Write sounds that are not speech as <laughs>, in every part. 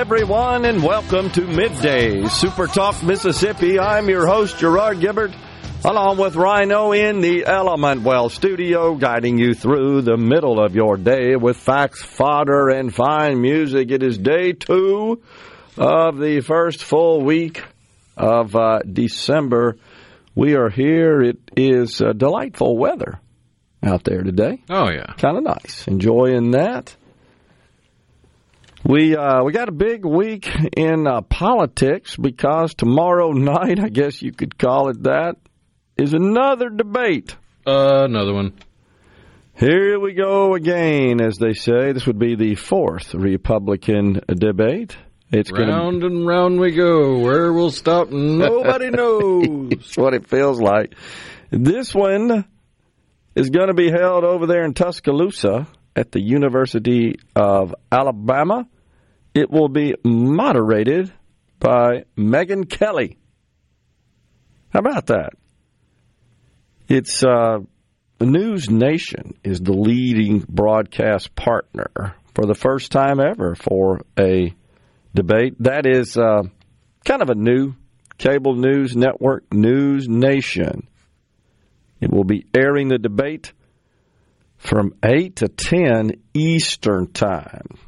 Everyone, and welcome to Midday Super Talk Mississippi. I'm your host, Gerard Gibert, along with Rhino in the Element Well studio, guiding you through the middle of your day with facts, fodder, and fine music. It is day two of the first full week of uh, December. We are here. It is uh, delightful weather out there today. Oh, yeah. Kind of nice. Enjoying that. We uh, we got a big week in uh, politics because tomorrow <laughs> night, I guess you could call it that, is another debate. Uh, another one. Here we go again, as they say. This would be the fourth Republican debate. It's Round and round we go. Where we'll stop, nobody <laughs> knows. What it feels like. This one is going to be held over there in Tuscaloosa at the University of Alabama. It will be moderated by Megyn Kelly. How about that? It's uh, News Nation is the leading broadcast partner for the first time ever for a debate. That is uh, kind of a new cable news network, News Nation. It will be airing the debate from 8 to 10 Eastern Time.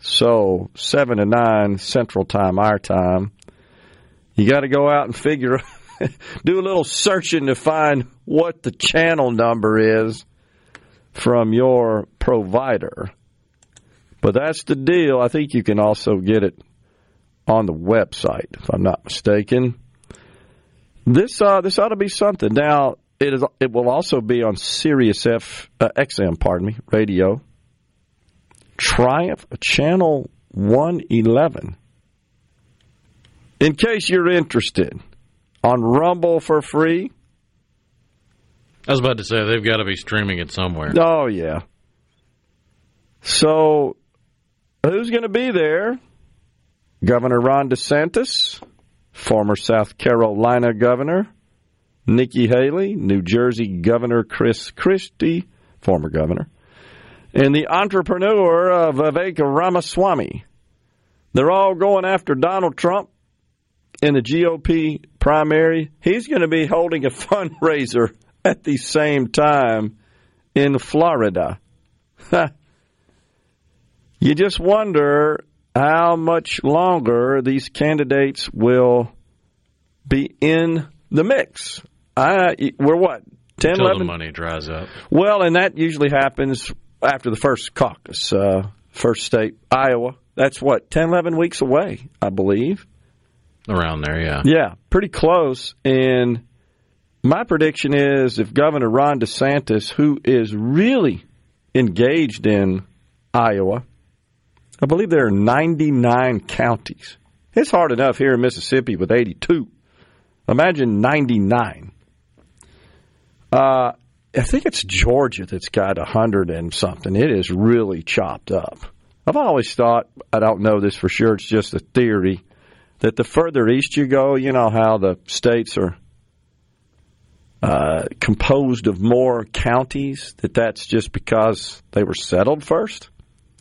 So 7 to 9 Central Time, our time. You got to go out and figure, <laughs> do a little searching to find what the channel number is from your provider. But that's the deal. I think you can also get it on the website, if I'm not mistaken. This uh, this ought to be something. Now it is. It will also be on Sirius F uh, XM, pardon me, radio. Triumph Channel 111. In case you're interested, on Rumble for free. I was about to say, they've got to be streaming it somewhere. Oh, yeah. So, who's going to be there? Governor Ron DeSantis, former South Carolina governor, Nikki Haley, New Jersey Governor Chris Christie, former governor, and the entrepreneur Vivek Ramaswamy. They're all going after Donald Trump in the GOP primary. He's going to be holding a <laughs> fundraiser at the same time in Florida. you just wonder how much longer these candidates will be in the mix. I, we're what? 10, Until 11? the money dries up. Well, and that usually happens after the first caucus, uh, first state, Iowa. That's what, 10, 11 weeks away, I believe. Around there, yeah. Yeah, pretty close. And my prediction is if Governor Ron DeSantis, who is really engaged in Iowa, I believe there are 99 counties. It's hard enough here in Mississippi with 82. Imagine 99. Uh, I think it's Georgia that's got a 100 and something. It is really chopped up. I've always thought, I don't know this for sure, it's just a theory, that the further east you go, you know how the states are uh, composed of more counties, that that's just because they were settled first?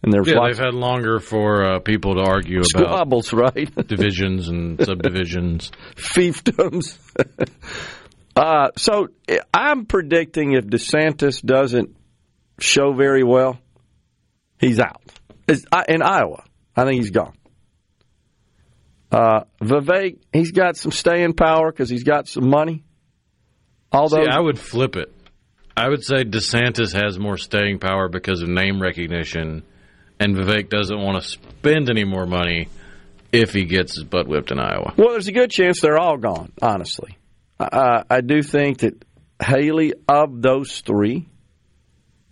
And there's Yeah, they've had longer for uh, people to argue <laughs> about squabbles, right? divisions and <laughs> subdivisions. fiefdoms. <laughs> Uh, so I'm predicting if DeSantis doesn't show very well, he's out. in Iowa, I think he's gone. Uh, Vivek, he's got some staying power because he's got some money. Although See, I would flip it. I would say DeSantis has more staying power because of name recognition, and Vivek doesn't want to spend any more money if he gets his butt whipped in Iowa. Well, there's a good chance they're all gone. Honestly, uh, I do think that Haley of those three,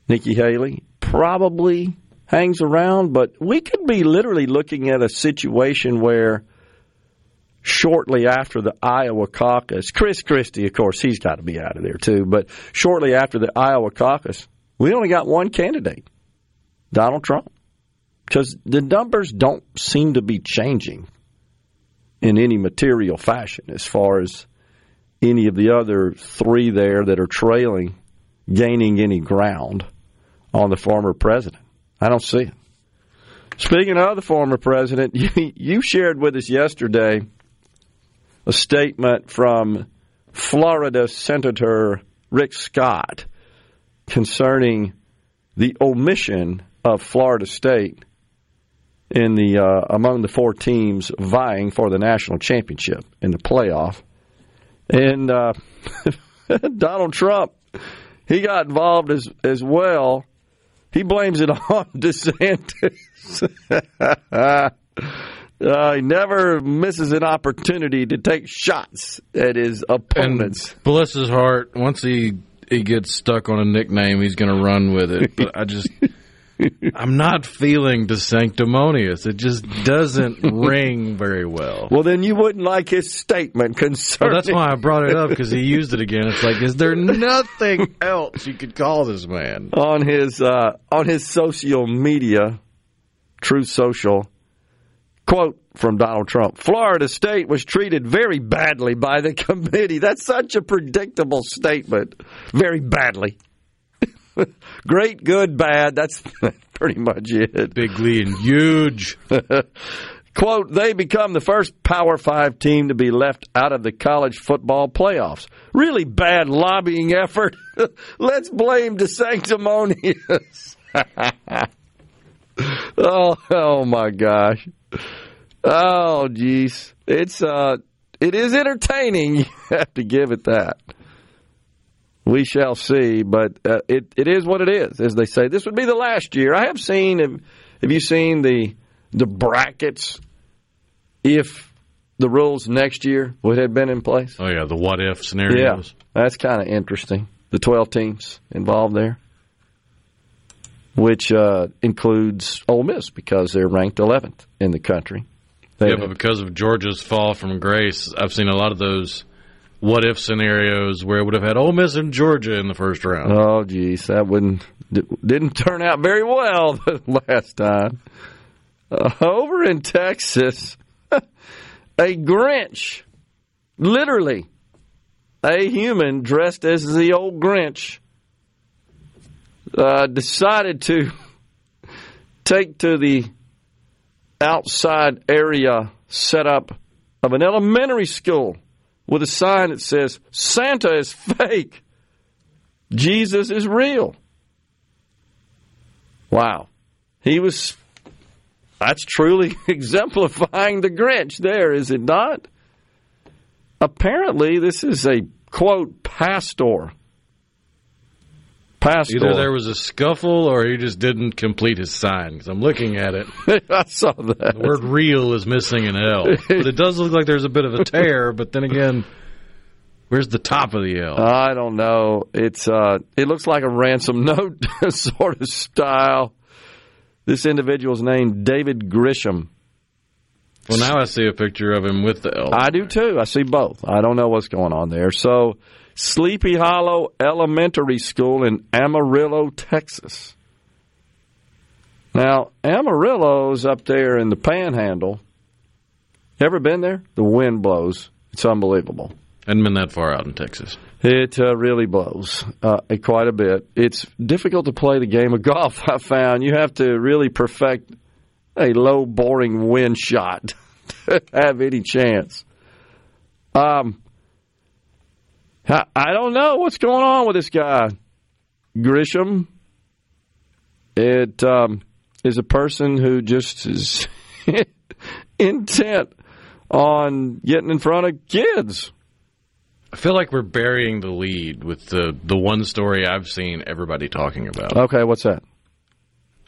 Nikki Haley, probably hangs around, but we could be literally looking at a situation where shortly after the Iowa caucus, Chris Christie, of course, he's got to be out of there too, but shortly after the Iowa caucus, we only got one candidate, Donald Trump. Because the numbers don't seem to be changing in any material fashion as far as any of the other three there that are trailing gaining any ground on the former president. I don't see it. Speaking of the former president, you, <laughs> you shared with us yesterday a statement from Florida Senator Rick Scott concerning the omission of Florida State in the uh, among the four teams vying for the national championship in the playoff. And uh, <laughs> Donald Trump, he got involved as as well. He blames it <laughs> on DeSantis. <laughs> Uh, he never misses an opportunity to take shots at his opponents. And bless his heart, once he he gets stuck on a nickname, he's going to run with it. But I just. <laughs> I'm not feeling DeSanctimonious. It just doesn't ring very well. Well, then you wouldn't like his statement concerning. Well, that's why I brought it up because he <laughs> used it again. It's like, is there nothing else you could call this man on his uh, on his social media, Truth Social? Quote from Donald Trump Florida State was treated very badly by the <laughs> committee. That's such a predictable statement. Very badly. <laughs> Great, good, bad. That's <laughs> pretty much it. Bigly and huge. <laughs> Quote, they become the first Power Five team to be left out of the college football playoffs. Really bad lobbying effort. Let's blame DeSanctimonious. oh, oh my gosh. Oh, geez. It's, uh, it is entertaining. You have to give it that we shall see. But uh, it it is what it is, as they say. This would be the last year. I have seen. Have, have you seen the the brackets? If the rules next year would have been in place. Oh yeah, the what if scenarios. Yeah, that's kind of interesting. The twelve teams involved there, which uh, includes Ole Miss because they're ranked eleventh in the country. They yeah, but because of Georgia's fall from grace, I've seen a lot of those what if scenarios where it would have had Ole Miss and Georgia in the first round. Oh, geez, that wouldn't didn't turn out very well <laughs> the last time. Uh, over in Texas, <laughs> a Grinch, literally, a human dressed as the old Grinch, uh, decided to <laughs> take to the outside area setup of an elementary school with a sign that says, Santa is fake, Jesus is real. Wow. He was, that's truly <laughs> exemplifying the Grinch there, is it not? Apparently, this is a quote, pastor Pastor. Either there was a scuffle or he just didn't complete his sign. Because I'm looking at it. <laughs> I saw that. The word real is missing an L. But it does look like there's a bit of a tear, but then again, where's the top of the L? I don't know. It's uh, It looks like a ransom note <laughs> sort of style. This individual's name, David Grisham. Well, now I see a picture of him with the L. I do too. I see both. I don't know what's going on there. So Sleepy Hollow Elementary School in Amarillo, Texas. Now, Amarillo's up there in the panhandle. Ever been there? The wind blows. It's unbelievable. Hadn't been that far out in Texas. It uh, really blows uh, quite a bit. It's difficult to play the game of golf, <laughs> I found. You have to really perfect a low, boring wind shot <laughs> to have any chance. Um, I don't know what's going on with this guy, Grisham. It um, is a person who just is <laughs> intent on getting in front of kids. I feel like we're burying the lead with the the one story I've seen everybody talking about. Okay, what's that?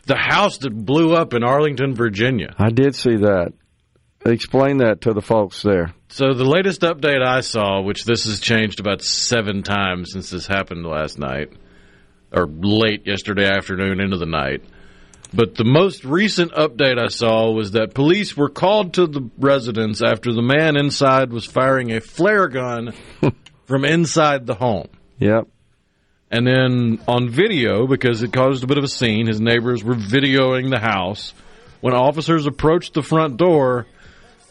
The house that blew up in Arlington, Virginia. I did see that. Explain that to the folks there. So the latest update I saw, which this has changed about seven times since this happened last night, or late yesterday afternoon into the night. But the most recent update I saw was that police were called to the residence after the man inside was firing a flare gun <laughs> from inside the home. Yep. And then on video, because it caused a bit of a scene, his neighbors were videoing the house. When officers approached the front door,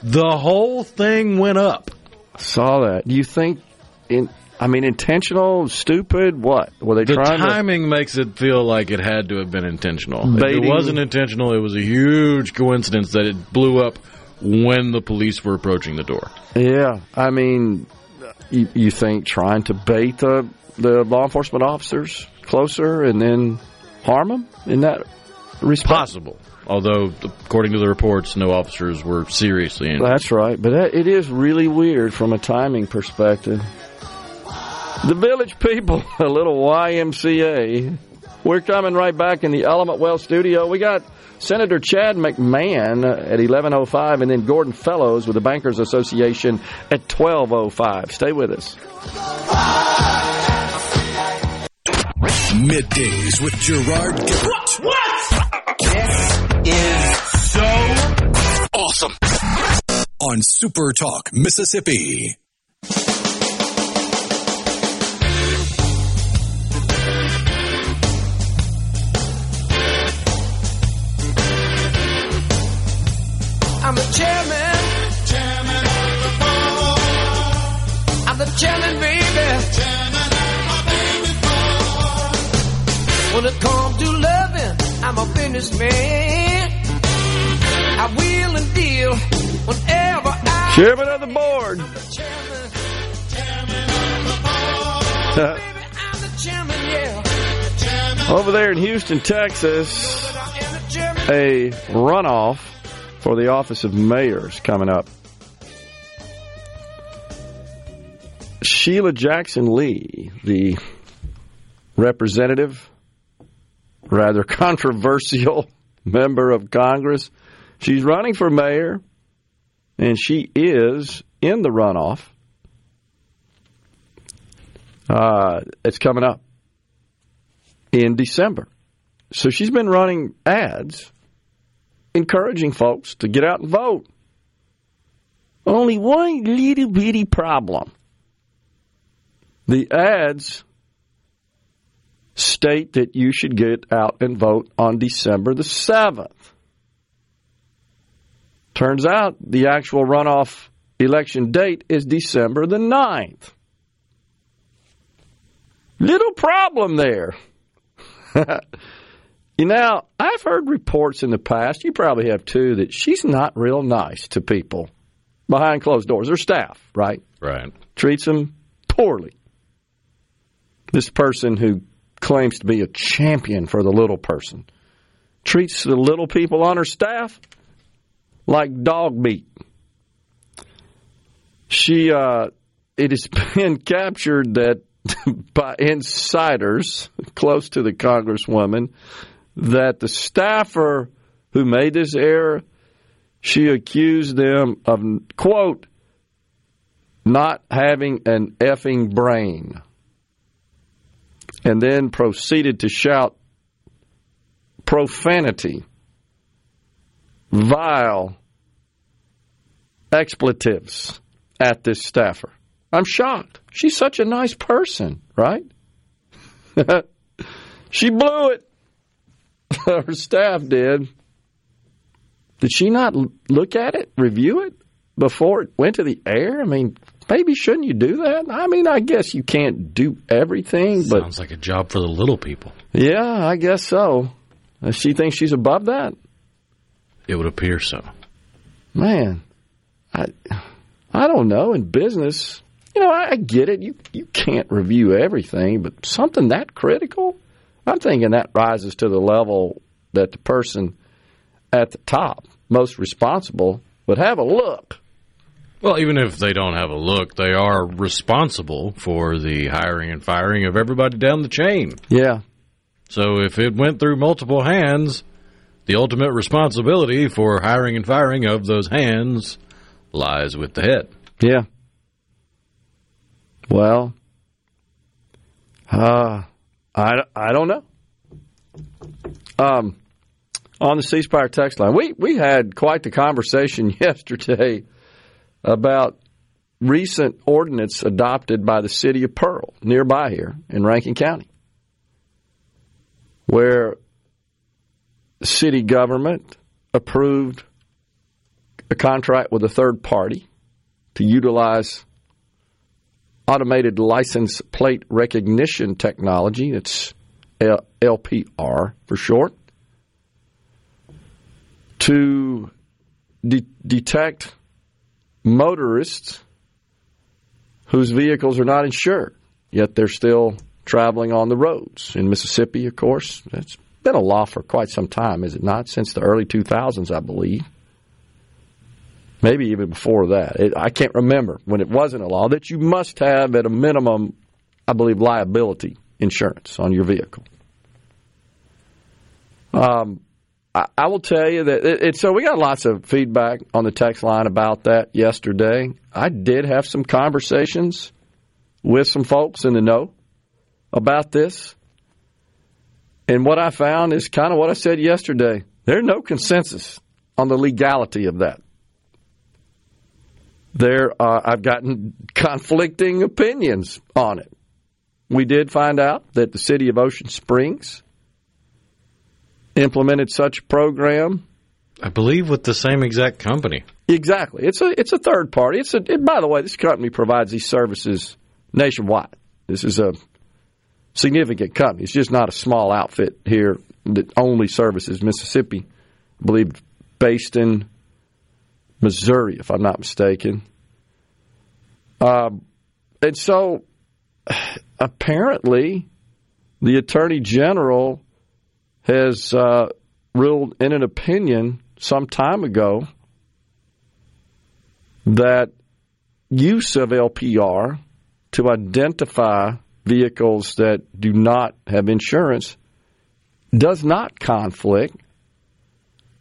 the whole thing went up. Saw that. Do you think in I mean, intentional, stupid, what? Were they the trying timing to... makes it feel like it had to have been intentional. Baiting. If it wasn't intentional, it was a huge coincidence that it blew up when the police were approaching the door. Yeah, I mean, you, you think trying to bait the the law enforcement officers closer and then harm them in that respect? Possible. Although, according to the reports, no officers were seriously injured. That's right, but that, it is really weird from a timing perspective. The Village People, <laughs> a little YMCA. We're coming right back in the Element Well studio. We got Senator Chad McMahan at 11:05, and then Gordon Fellows with the Bankers Association at 12:05. Stay with us. Middays with Gerard Gibert. What? what? This is so awesome on Super Talk Mississippi. I'm the chairman. Chairman of the board. I'm the chairman, baby. Chairman of my baby board. When it comes to loving, I'm a businessman. I will and deal whenever I. Chairman of the board. Chairman, chairman of the board. baby, I'm the chairman, yeah. Over there in Houston, Texas, a runoff for the office of mayors coming up. Sheila Jackson Lee, the representative, rather <laughs> controversial member of Congress, she's running for mayor, and she is in the runoff. Uh, it's coming up in December. So she's been running ads encouraging folks to get out and vote. Only one little bitty problem. The ads state that you should get out and vote on December the 7th. Turns out the actual runoff election date is December the 9th. Little problem there. <laughs> You know, I've heard reports in the past, you probably have too, that she's not real nice to people behind closed doors. Her staff, right? Right. Treats them poorly. This person who claims to be a champion for the little person treats the little people on her staff like dog meat. She, uh, it has <laughs> been captured that <laughs> by insiders close to the congresswoman that the staffer who made this error, she accused them of, quote, not having an effing brain. And then proceeded to shout profanity, vile expletives at this staffer. I'm shocked. She's such a nice person, right? <laughs> she blew it. <laughs> her staff did. Did she not look at it, review it before it went to the air? I mean, maybe shouldn't you do that? I mean, I guess you can't do everything, but sounds like a job for the little people. Yeah, I guess so. Uh, she thinks she's above that? It would appear so. Man, I I don't know. In business, you know, I, I get it. You you can't review everything, but something that critical, I'm thinking that rises to the level that the person at the top, most responsible, would have a look. Well, even if they don't have a look, they are responsible for the hiring and firing of everybody down the chain. Yeah. So if it went through multiple hands, the ultimate responsibility for hiring and firing of those hands lies with the head. Yeah. Well, uh, I, I don't know. Um, on the C Spire text line, we, we had quite the conversation <laughs> yesterday about recent ordinance adopted by the city of Pearl, nearby here in Rankin County, where city government approved a contract with a third party to utilize automated license plate recognition technology. It's LPR for short. To de- detect motorists whose vehicles are not insured, yet they're still traveling on the roads. In Mississippi, of course, that's been a law for quite some time, is it not? Since the early 2000s, I believe. Maybe even before that. It, I can't remember when it wasn't a law that you must have, at a minimum, I believe, liability insurance on your vehicle. Um, I, I will tell you that it, it, so we got lots of feedback on the text line about that yesterday. I did have some conversations with some folks in the know about this. And what I found is kind of what I said yesterday. There's no consensus on the legality of that. There, uh, I've gotten conflicting opinions on it. We did find out that the city of Ocean Springs implemented such a program. I believe with the same exact company. Exactly. It's a it's a third party. It's a it, by the way, this company provides these services nationwide. This is a significant company. It's just not a small outfit here that only services Mississippi. I believe based in Missouri, if I'm not mistaken. Um, and so <sighs> apparently the Attorney General has uh, ruled in an opinion some time ago that use of LPR to identify vehicles that do not have insurance does not conflict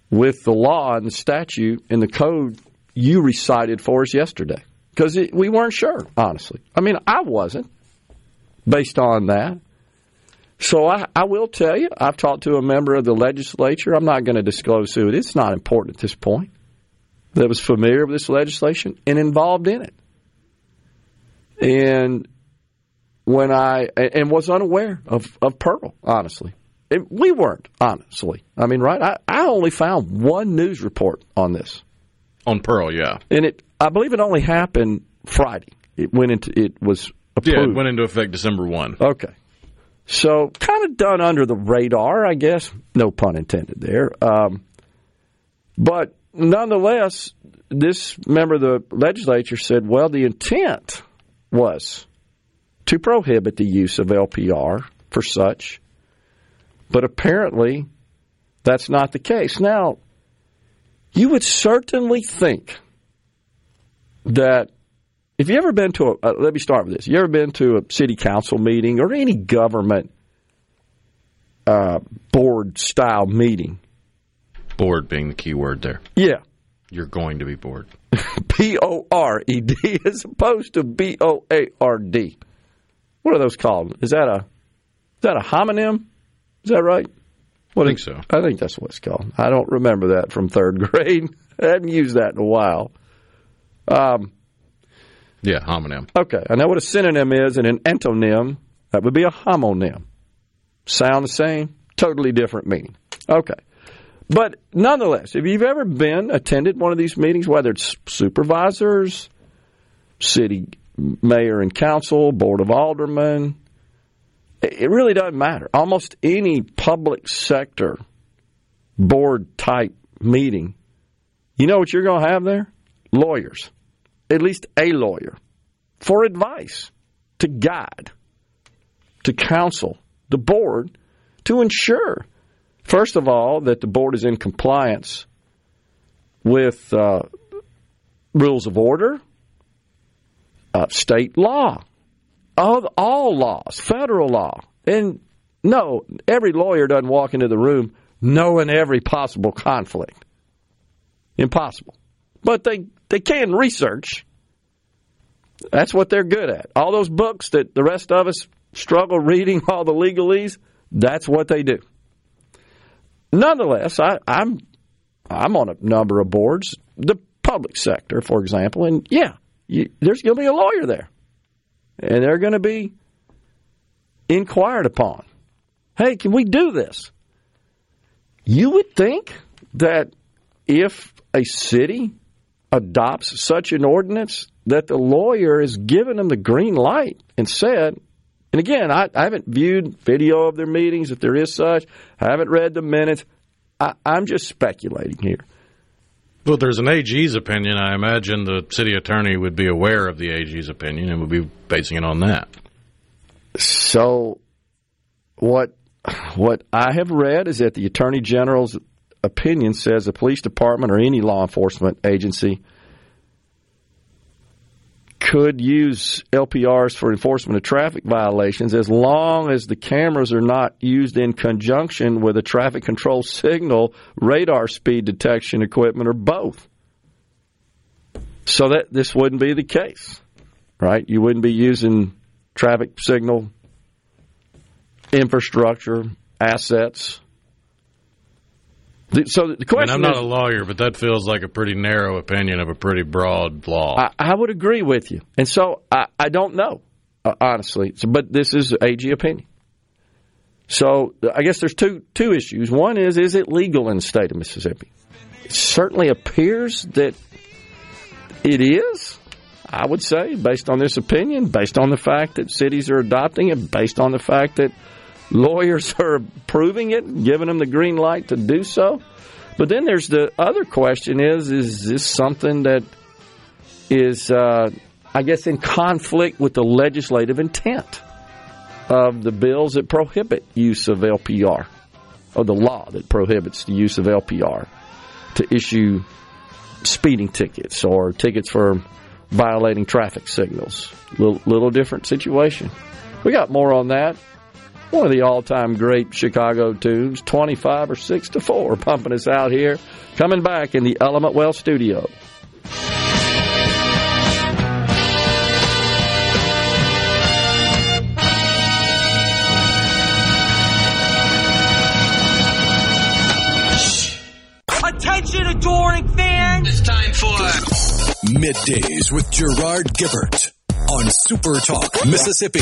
with the law and the statute and the code you recited for us yesterday. Because we weren't sure, honestly. I mean, I wasn't based on that. So I, I will tell you, I've talked to a member of the legislature. I'm not going to disclose who it is. It's not important at this point. That was familiar with this legislation and involved in it. And when I and was unaware of, of Pearl, honestly. It, we weren't, honestly. I mean, right? I, I only found one news report on this. On Pearl, yeah. And it I believe it only happened Friday. It went into it was approved. Yeah, it went into effect December one. Okay. So kind of done under the radar, I guess. No pun intended there. Um, but nonetheless, this member of the legislature said, well, the intent was to prohibit the use of LPR for such, but apparently that's not the case. Now, you would certainly think that if you ever been to a, uh, let me start with this. You ever been to a city council meeting or any government uh, board style meeting? Bored being the key word there. Yeah. You're going to be bored. <laughs> B O R E D <laughs> as opposed to B O A R D. What are those called? Is that a is that a homonym? Is that right? What I think so. I think that's what it's called. I don't remember that from third <laughs> grade. I haven't used that in a while. Um, yeah, homonym. Okay, I know what a synonym is, and an antonym that would be a homonym. Sound the same, totally different meaning. Okay. But nonetheless, if you've ever been attended one of these meetings, whether it's supervisors, city mayor and council, board of aldermen, it really doesn't matter. Almost any public sector board type meeting, you know what you're going to have there? Lawyers at least a lawyer for advice, to guide, to counsel the board to ensure, first of all, that the board is in compliance with uh, rules of order, uh, state law, of all laws, federal law. And no, every lawyer doesn't walk into the room knowing every possible conflict. Impossible. But they, they can research. That's what they're good at. All those books that the rest of us struggle reading, <laughs> all the legalese, that's what they do. Nonetheless, I, I'm I'm on a number of boards, the public sector, for example, and yeah, you, there's going to be a lawyer there, and they're going to be inquired upon. Hey, can we do this? You would think that if a city adopts such an ordinance, that the lawyer is given them the green light and said, and again, I, I haven't viewed video of their meetings, if there is such. I haven't read the minutes. I, I'm just speculating here. Well, there's an AG's opinion. I imagine the city attorney would be aware of the AG's opinion and would be basing it on that. So, what what I have read is that the attorney general's opinion says the police department or any law enforcement agency could use LPRs for enforcement of traffic violations as long as the cameras are not used in conjunction with a traffic control signal, radar speed detection equipment, or both. So that this wouldn't be the case, right? You wouldn't be using traffic signal infrastructure, assets, so the question I am not is, a lawyer, but that feels like a pretty narrow opinion of a pretty broad law. I, I would agree with you, and so I, I don't know uh, honestly. So, but this is AG opinion. So I guess there's two two issues. One is is it legal in the state of Mississippi? It certainly appears that it is. I would say, based on this opinion, based on the fact that cities are adopting it, based on the fact that Lawyers are approving it, giving them the green light to do so. But then there's the other question: is is this something that is, uh, I guess, in conflict with the legislative intent of the bills that prohibit use of LPR, or the law that prohibits the use of LPR to issue speeding tickets or tickets for violating traffic signals? Little, little different situation. We got more on that one of the all-time great Chicago tunes, 25 or 6 to 4, <laughs> pumping us out here, coming back in the Element Well studio. Attention, adoring fans! It's time for Middays with Gerard Gibert on Super Talk, Mississippi.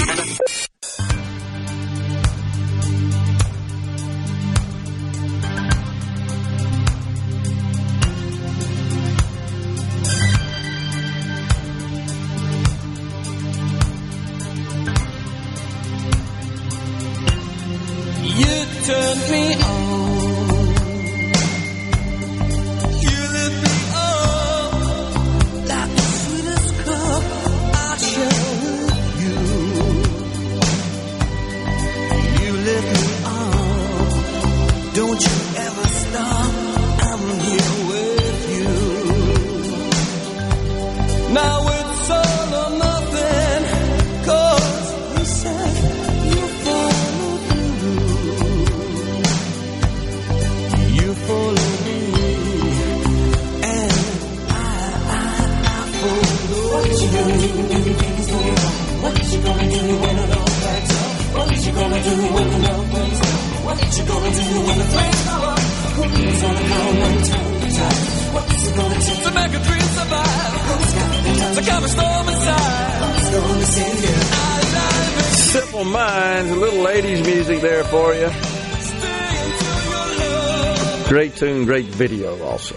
Video also.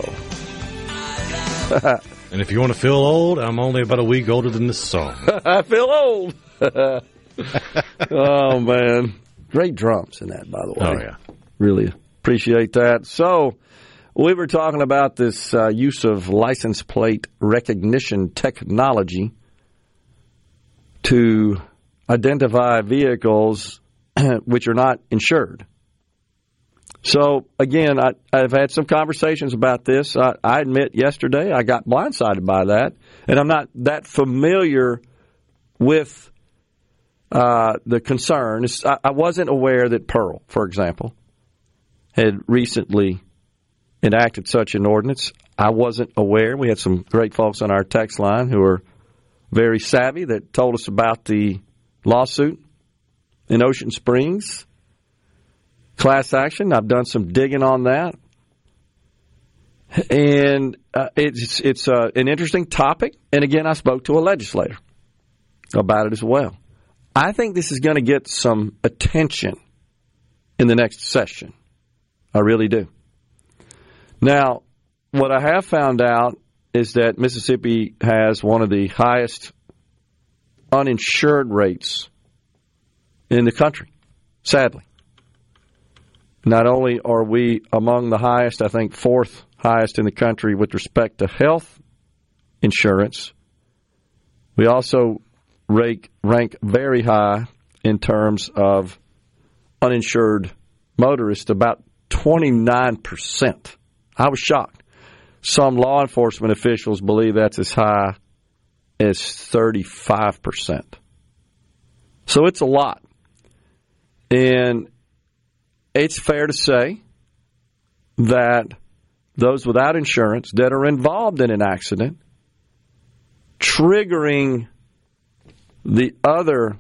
<laughs> and if you want to feel old, I'm only about a week older than this song. <laughs> I feel old. <laughs> oh man, great drums in that, by the way. Oh yeah, really appreciate that. So. We were talking about this uh, use of license plate recognition technology to identify vehicles <clears throat> which are not insured. So again, I, have had some conversations about this. I, I, admit yesterday I got blindsided by that, and I'm not that familiar with uh, the concern. I, I wasn't aware that Pearl, for example, had recently enacted such an ordinance. I wasn't aware. We had some great folks on our text line who are very savvy that told us about the lawsuit in Ocean Springs class action. I've done some digging on that, and uh, it's it's uh, an interesting topic. And again, I spoke to a legislator about it as well. I think this is going to get some attention in the next session. I really do. Now, what I have found out is that Mississippi has one of the highest uninsured rates in the country, sadly. Not only are we among the highest, I think fourth highest in the country with respect to health insurance, we also rank, rank very high in terms of uninsured motorists, about 29%. I was shocked. Some law enforcement officials believe that's as high as 35%. So it's a lot. And it's fair to say that those without insurance that are involved in an accident, triggering the other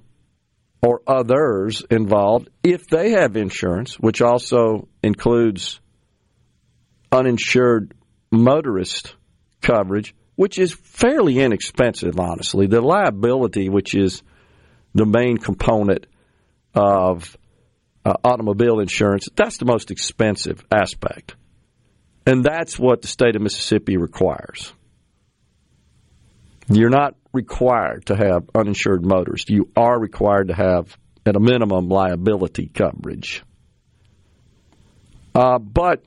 or others involved, if they have insurance, which also includes uninsured motorist coverage, which is fairly inexpensive, honestly. The liability, which is the main component of uh, automobile insurance, that's the most expensive aspect. And that's what the state of Mississippi requires. You're not required to have uninsured motorists. You are required to have, at a minimum, liability coverage. Uh, but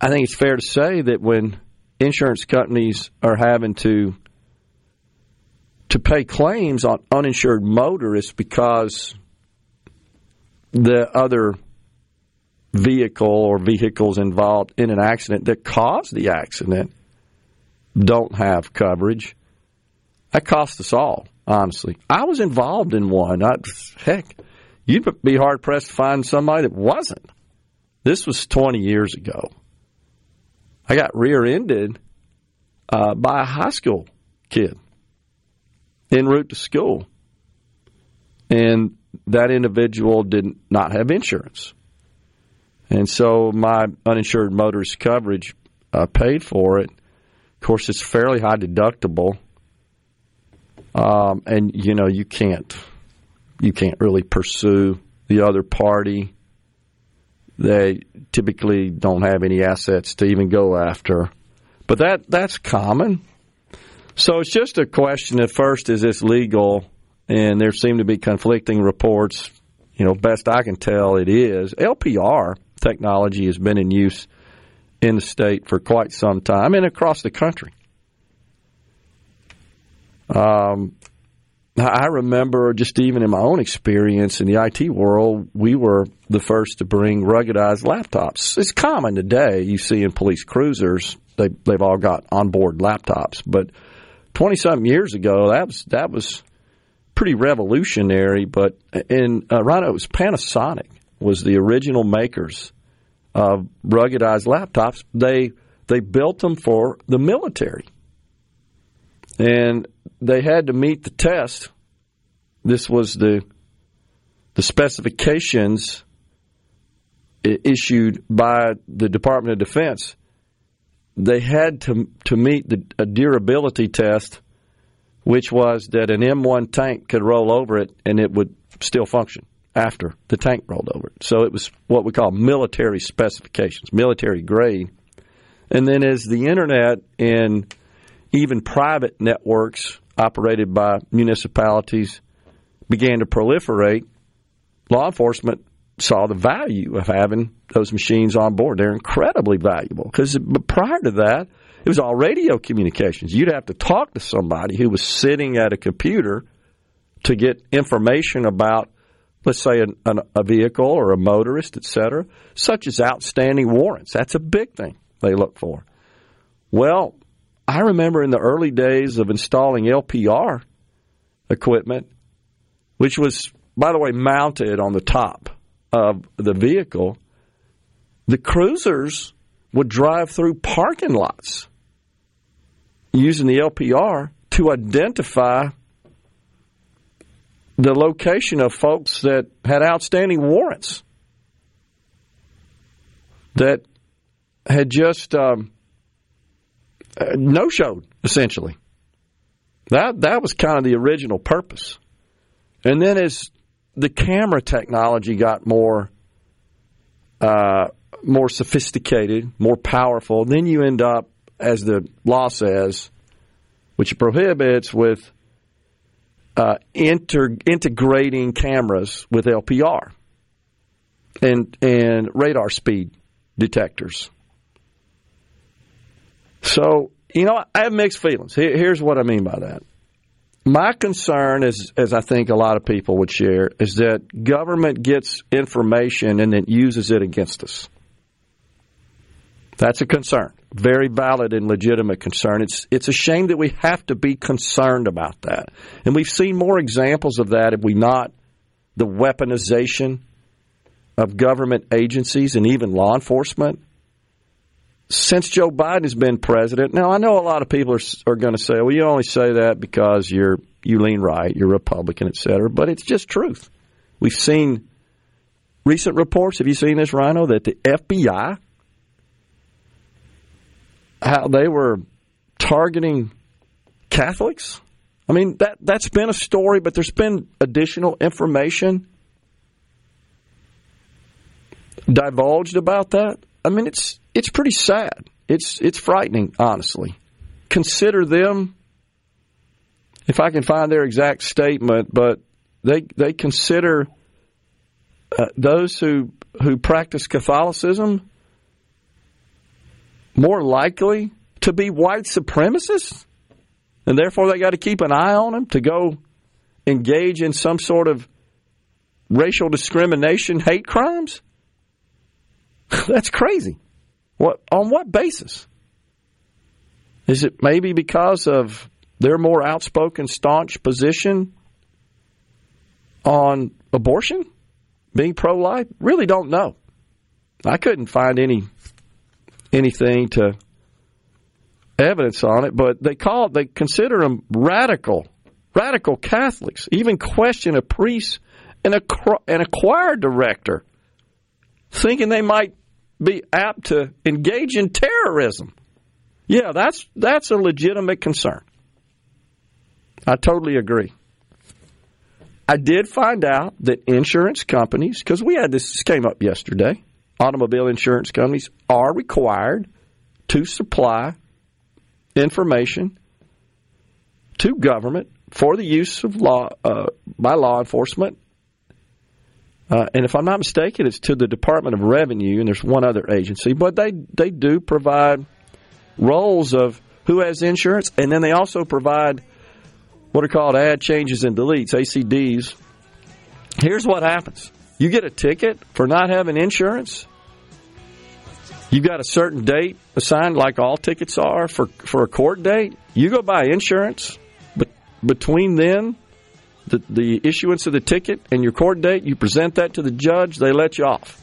I think it's fair to say that when insurance companies are having to to pay claims on uninsured motorists because the other vehicle or vehicles involved in an accident that caused the accident don't have coverage. That cost us all, honestly. I was involved in one. I, heck, you'd be hard pressed to find somebody that wasn't. This was 20 years ago. I got rear ended uh, by a high school kid en route to school. And that individual did not have insurance. And so my uninsured motorist coverage uh, paid for it. Of course, it's fairly high deductible, um, and you know you can't you can't really pursue the other party. They typically don't have any assets to even go after, but that that's common. So it's just a question. At first, is this legal? And there seem to be conflicting reports. You know, best I can tell, it is. LPR technology has been in use in the state for quite some time and across the country. Um, I remember just even in my own experience in the IT world, we were the first to bring ruggedized laptops. It's common today. You see in police cruisers, they, they've all got onboard laptops. But 20 something years ago, that was, that was pretty revolutionary. But in uh, it was Panasonic was the original makers of ruggedized laptops. They they built them for the military, and they had to meet the test. This was the the specifications issued by the Department of Defense. They had to to meet the a durability test which was that an M1 tank could roll over it and it would still function after the tank rolled over it. So it was what we call military specifications, military grade. And then as the internet and even private networks operated by municipalities began to proliferate, law enforcement saw the value of having those machines on board. They're incredibly valuable because prior to that, it was all radio communications. You'd have to talk to somebody who was sitting at a computer to get information about, let's say, an, an, a vehicle or a motorist, etc., such as outstanding warrants. That's a big thing they look for. Well, I remember in the early days of installing LPR equipment, which was, by the way, mounted on the top of the vehicle, the cruisers would drive through parking lots using the LPR to identify the location of folks that had outstanding warrants that had just um, no showed essentially. That that was kind of the original purpose. And then as the camera technology got more uh, more sophisticated, more powerful, then you end up, as the law says, which prohibits with uh, inter- integrating cameras with LPR and and radar speed detectors. So you know, I have mixed feelings. Here, here's what I mean by that. My concern is, as I think a lot of people would share, is that government gets information and then uses it against us. That's a concern. Very valid and legitimate concern. It's it's a shame that we have to be concerned about that. And we've seen more examples of that, have we not? The weaponization of government agencies and even law enforcement since Joe Biden has been president. Now I know a lot of people are are going to say, "Well, you only say that because you're you lean right, you're Republican, et cetera," but it's just truth. We've seen recent reports. Have you seen this, Rhino? That the FBI how they were targeting Catholics. I mean that that's been a story, but there's been additional information divulged about that. I mean it's it's pretty sad. It's it's frightening, honestly. Consider them if I can find their exact statement, but they they consider uh, those who who practice Catholicism more likely to be white supremacists, and therefore they got to keep an eye on them to go engage in some sort of racial discrimination, hate crimes. <laughs> That's crazy. What on what basis? Is it maybe because of their more outspoken, staunch position on abortion, being pro-life? Really don't know. I couldn't find any anything to evidence on it, but they call they consider them radical, radical Catholics. Even question a priest and a an a choir director, thinking they might be apt to engage in terrorism. Yeah, that's that's a legitimate concern. I totally agree. I did find out that insurance companies, because we had this, this came up yesterday, automobile insurance companies are required to supply information to government for the use of law uh, by law enforcement. Uh, and if I'm not mistaken, it's to the Department of Revenue, and there's one other agency, but they they do provide rolls of who has insurance, and then they also provide what are called add changes and deletes (ACDs). Here's what happens: you get a ticket for not having insurance. You've got a certain date assigned, like all tickets are for for a court date. You go buy insurance, but between then, the the issuance of the ticket and your court date, you present that to the judge. They let you off.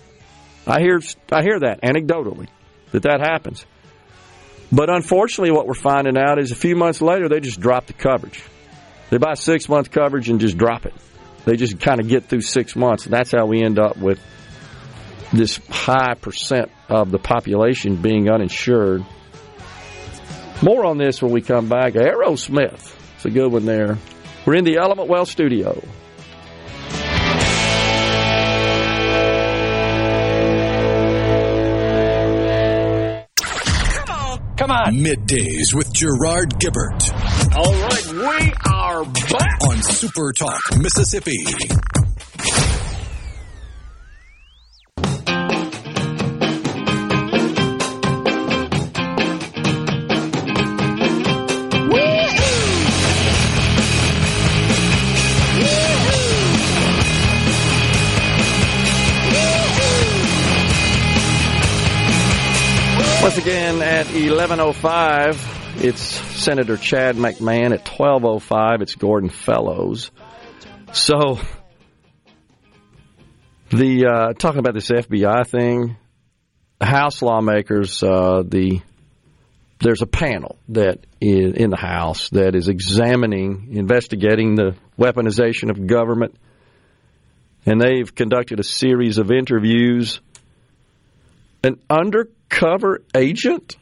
I hear I hear that anecdotally that that happens. But unfortunately, what we're finding out is a few months later, they just drop the coverage. They buy six month coverage and just drop it. They just kind of get through six months. And that's how we end up with this high percent of the population being uninsured. More on this when we come back. Aerosmith. It's a good one there. We're in the Element Well studio. Come on. Come on. Middays with Gerard Gibert. All right, we are back on Super Talk Mississippi. Once again at 11.05, it's Senator Chad McMahan. At 12.05, it's Gordon Fellows. So, the uh, talking about this FBI thing, House lawmakers, uh, the there's a panel that is in the House that is examining, investigating the weaponization of government, and they've conducted a series of interviews. An undercover agent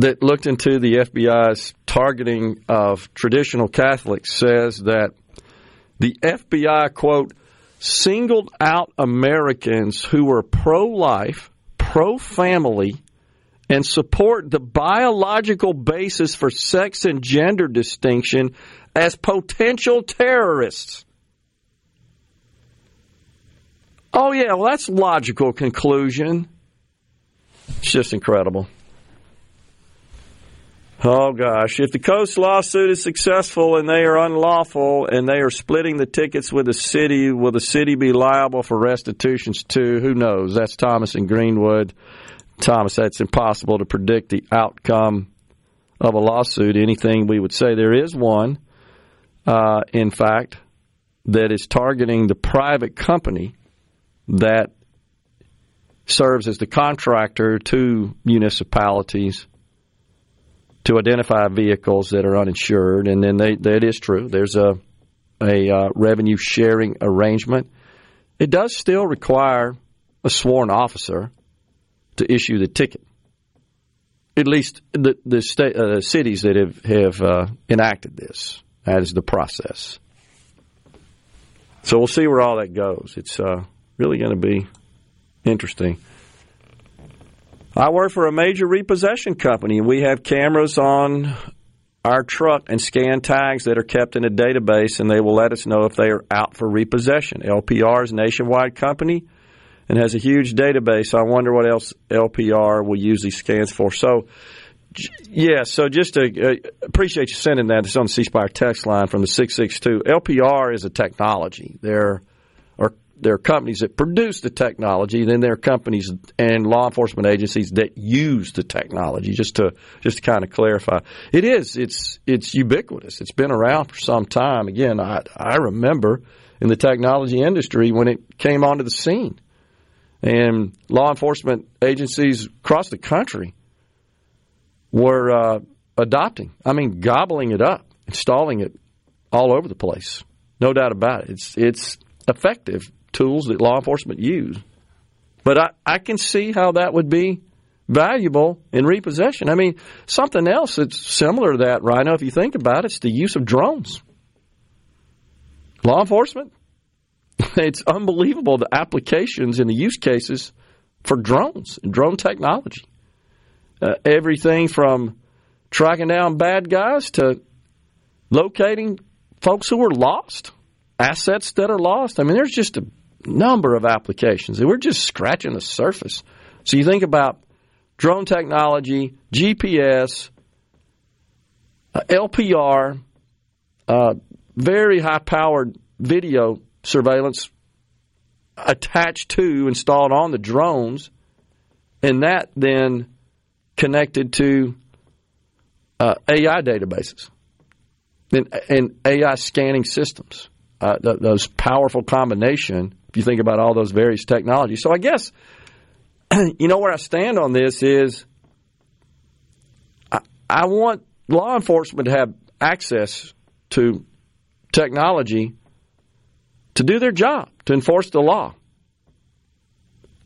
that looked into the FBI's targeting of traditional Catholics says that the FBI, quote, singled out Americans who were pro life, pro family, and support the biological basis for sex and gender distinction as potential terrorists. Oh, yeah, well, that's logical conclusion. It's just incredible. Oh gosh, if the Coast lawsuit is successful and they are unlawful and they are splitting the tickets with the city, will the city be liable for restitutions too? Who knows? That's Thomas and Greenwood. Thomas, that's impossible to predict the outcome of a lawsuit. Anything we would say there is one, uh, in fact, that is targeting the private company that serves as the contractor to municipalities to identify vehicles that are uninsured, and then they, that is true. There's a a uh, revenue sharing arrangement. It does still require a sworn officer to issue the ticket. At least the the state, uh, cities that have have uh, enacted this. That is the process. So we'll see where all that goes. It's uh, really going to be Interesting. I work for a major repossession company, and we have cameras on our truck and scan tags that are kept in a database, and they will let us know if they are out for repossession. LPR is a nationwide company and has a huge database. I wonder what else LPR will use these scans for. So, yeah, so just to uh, appreciate you sending that. It's on the C Spire text line from the 662. LPR is a technology. They're there are companies that produce the technology, and then there are companies and law enforcement agencies that use the technology. Just to just to kind of clarify, it is it's it's ubiquitous. It's been around for some time. Again, I I remember in the technology industry when it came onto the scene, and law enforcement agencies across the country were uh, adopting. I mean, gobbling it up, installing it all over the place. No doubt about it. It's it's effective tools that law enforcement use. But I, I can see how that would be valuable in repossession. I mean, something else that's similar to that, Rhino, if you think about it, it's the use of drones. Law enforcement, <laughs> it's unbelievable the applications and the use cases for drones and drone technology. Uh, everything from tracking down bad guys to locating folks who are lost, assets that are lost. I mean, there's just a number of applications. We're just scratching the surface. So you think about drone technology, GPS, uh, LPR, uh, very high powered video surveillance attached to, installed on the drones, and that then connected to uh, AI databases and, and, AI scanning systems. Uh, th- those powerful combination you think about all those various technologies. So I guess, <clears throat> you know, where I stand on this is I, I want law enforcement to have access to technology to do their job, to enforce the law,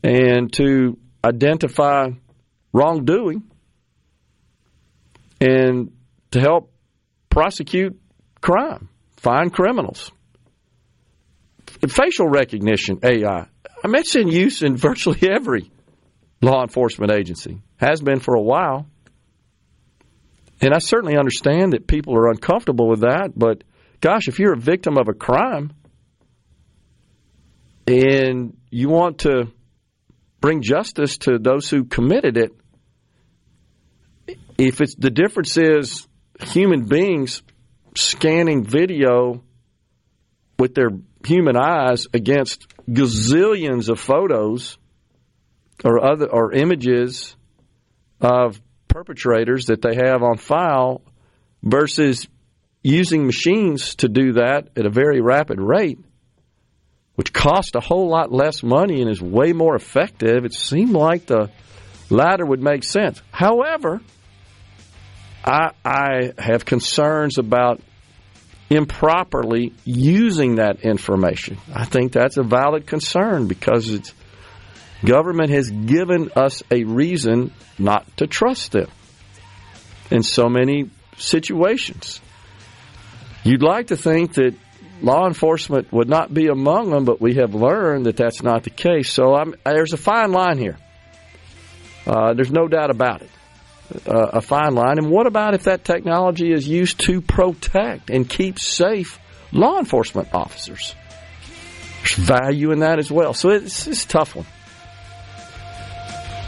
and to identify wrongdoing and to help prosecute crime, find criminals facial recognition AI. I mean, it's in use in virtually <laughs> every law enforcement agency. Has been for a while. And I certainly understand that people are uncomfortable with that, but gosh, if you're a victim of a crime and you want to bring justice to those who committed it, if it's the difference is human beings scanning video with their human eyes against gazillions of photos or other or images of perpetrators that they have on file versus using machines to do that at a very rapid rate, which cost a whole lot less money and is way more effective, it seemed like the latter would make sense. However, I, I have concerns about improperly using that information. I think that's a valid concern because government has given us a reason not to trust them in so many situations. You'd like to think that law enforcement would not be among them, but we have learned that that's not the case. So I'm, there's a fine line here. Uh, there's no doubt about it. Uh, a fine line. And what about if that technology is used to protect and keep safe law enforcement officers? There's value in that as well. So it's, it's a tough one.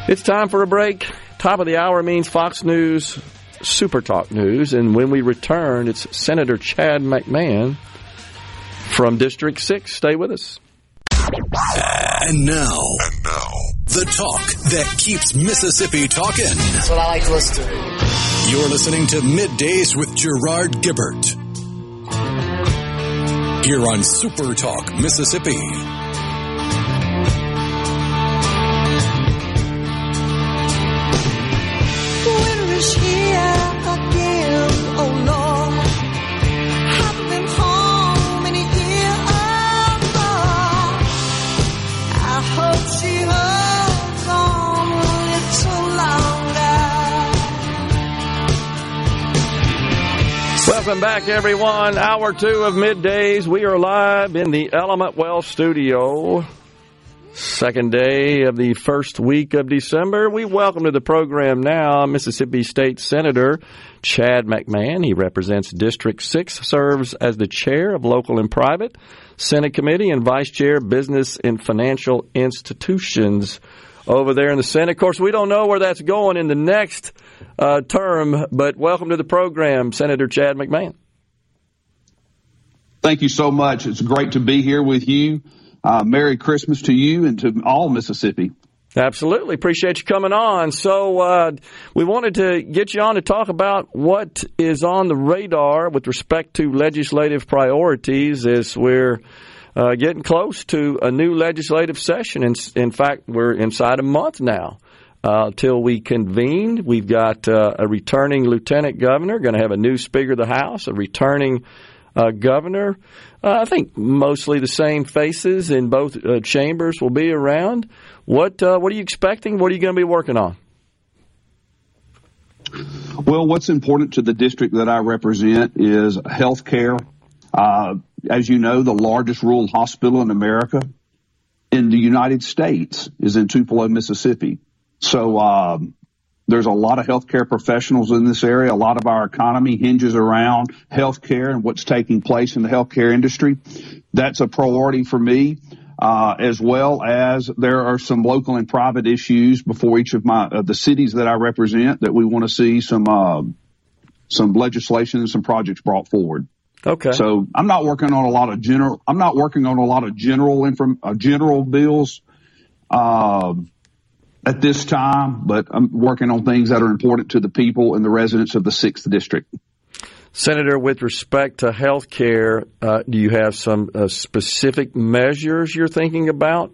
It's time for a break. Top of the hour means Fox News Super Talk News. And when we return, it's Senator Chad McMahan from District 6. Stay with us. And now, and now, the talk that keeps Mississippi talking. That's what I like to listen to. You're listening to Middays with Gerard Gibert. Here on Super Talk, Mississippi. Welcome back, everyone. Hour two of middays. We are live in the Element Well studio. Second day of the first week of December. We welcome to the program now Mississippi State Senator Chad McMahan. He represents District 6, serves as the chair of Local and Private Senate Committee and vice chair Business and Financial Institutions over there in the Senate. Of course, we don't know where that's going in the next uh, term, but welcome to the program, Senator Chad McMahan. Thank you so much. It's great to be here with you. Uh, Merry Christmas to you and to all Mississippi. Absolutely. Appreciate you coming on. So, uh, we wanted to get you on to talk about what is on the radar with respect to legislative priorities as we're uh, getting close to a new legislative session. In, in fact, we're inside a month now uh, till we convene. We've got uh, a returning lieutenant governor, going to have a new Speaker of the House, a returning uh, governor. Uh, I think mostly the same faces in both uh, chambers will be around. What uh, what are you expecting? What are you going to be working on? Well, what's important to the district that I represent is health care. As you know, the largest rural hospital in America in the United States is in Tupelo, Mississippi. So um, there's a lot of healthcare professionals in this area. A lot of our economy hinges around healthcare and what's taking place in the healthcare industry. That's a priority for me. Uh, as well as there are some local and private issues before each of my uh, the cities that I represent that we want to see some uh, some legislation and some projects brought forward. Okay. So I'm not working on a lot of general. I'm not working on a lot of general inform, uh, general bills. Um, at this time, but I'm working on things that are important to the people and the residents of the 6th District. Senator, with respect to health care, uh, do you have some uh, specific measures you're thinking about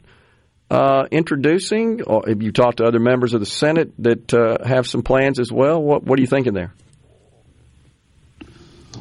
uh, introducing? Or have you talked to other members of the Senate that uh, have some plans as well? What, what are you thinking there?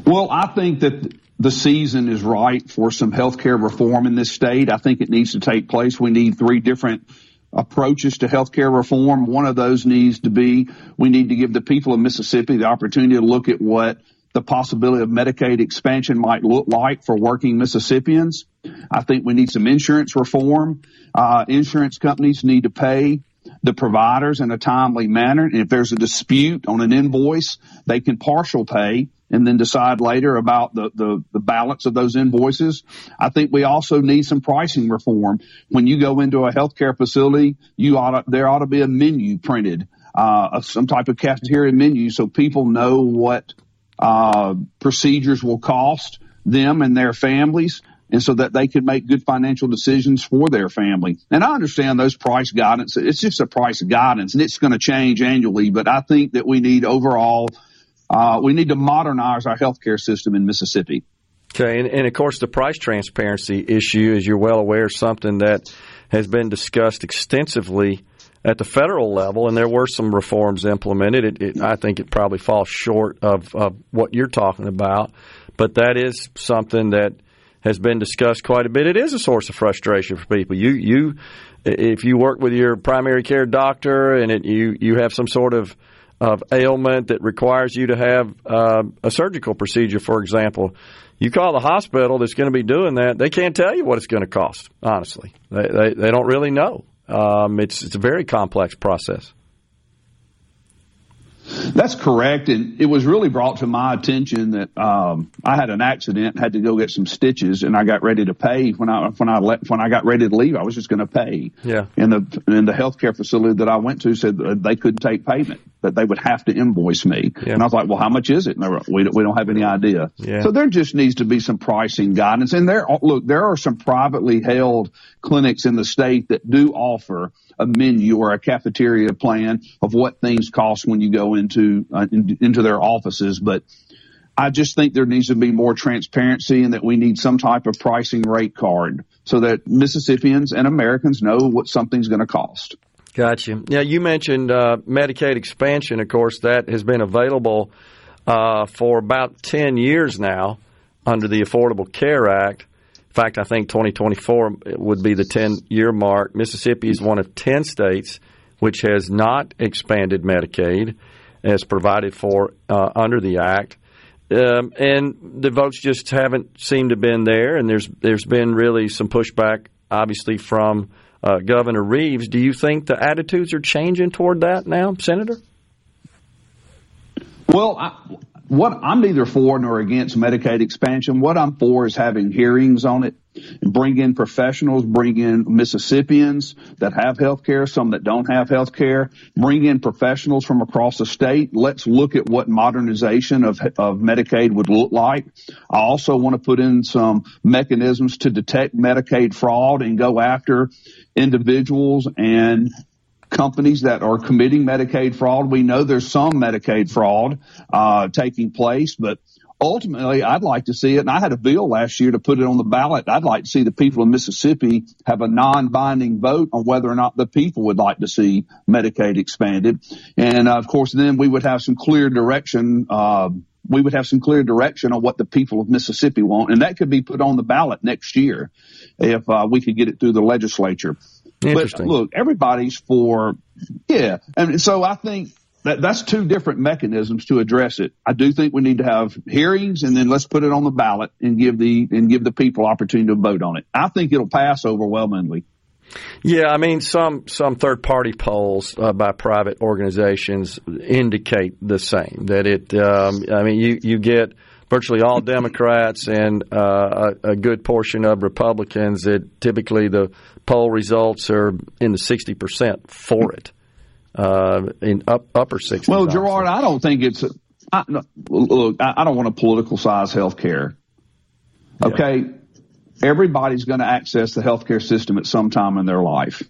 Well, I think that the season is right for some health care reform in this state. I think it needs to take place. We need three different approaches to healthcare reform. One of those needs to be we need to give the people of Mississippi the opportunity to look at what the possibility of Medicaid expansion might look like for working Mississippians. I think we need some insurance reform. Uh, insurance companies need to pay the providers in a timely manner. And if there's a dispute on an invoice, they can partial pay and then decide later about the, the, the, balance of those invoices. I think we also need some pricing reform. When you go into a healthcare facility, you ought to, there ought to be a menu printed, uh, some type of cafeteria menu so people know what, uh, procedures will cost them and their families. and so that they can make good financial decisions for their family. And I understand those price guidance. It's just a price guidance and it's going to change annually, but I think that we need overall, uh, we need to modernize our healthcare system in Mississippi. Okay, and, and, of course, the price transparency issue, as you're well aware, is something that has been discussed extensively at the federal level, and there were some reforms implemented. It, it, I think it probably falls short of, of what you're talking about, but that is something that has been discussed quite a bit. It is a source of frustration for people. You you if you work with your primary care doctor and it, you you have some sort of of ailment that requires you to have uh, a surgical procedure, for example, you call the hospital that's going to be doing that. They can't tell you what it's going to cost. Honestly, they they, they don't really know. Um, it's it's a very complex process. That's correct, and it was really brought to my attention that um, I had an accident, had to go get some stitches, and I got ready to pay when I when I let, when I got ready to leave. I was just going to pay. Yeah. And the and the healthcare facility that I went to said they couldn't take payment, that they would have to invoice me. Yeah. And I was like, well, how much is it? And they were, we don't, we don't have any idea. Yeah. So there just needs to be some pricing guidance, and there look there are some privately held clinics in the state that do offer a menu or a cafeteria plan of what things cost when you go into uh, in, into their offices, but I just think there needs to be more transparency and that we need some type of pricing rate card so that Mississippians and Americans know what something's going to cost. Gotcha. Yeah, you mentioned uh, Medicaid expansion. Of course, that has been available uh, for about 10 years now under the Affordable Care Act In fact, I think 2024 would be the 10 year mark. Mississippi is one of 10 states which has not expanded Medicaid as provided for uh, under the Act. Um, and the votes just haven't seemed to have been there, and there's there's been really some pushback, obviously, from uh, Governor Reeves. Do you think the attitudes are changing toward that now, Senator? Well, I, what I'm neither for nor against Medicaid expansion. What I'm for is having hearings on it bring in professionals, bring in Mississippians that have health care, some that don't have health care, bring in professionals from across the state. Let's look at what modernization of, of Medicaid would look like. I also want to put in some mechanisms to detect Medicaid fraud and go after individuals and companies that are committing Medicaid fraud. We know there's some Medicaid fraud uh, taking place, but ultimately, I'd like to see it. And I had a bill last year to put it on the ballot. I'd like to see the people of Mississippi have a non-binding vote on whether or not the people would like to see Medicaid expanded. And uh, of course, then we would have some clear direction. Uh, we would have some clear direction on what the people of Mississippi want, and that could be put on the ballot next year if uh, we could get it through the legislature. But look, everybody's for, yeah. And so I think that that's two different mechanisms to address it. I do think we need to have hearings and then let's put it on the ballot and give the, and give the people opportunity to vote on it. I think it'll pass overwhelmingly. Yeah, I mean, some some third party polls uh, by private organizations indicate the same. That it, um, I mean, you you get virtually all Democrats and uh, a, a, good portion of Republicans. That typically the poll results are in the 60% for it, uh, in up, upper 60s. Well, Gerard, I don't think it's, I, no, look, I, I, don't want to politicize health care. Okay. Yeah. Everybody's going to access the healthcare system at some time in their life.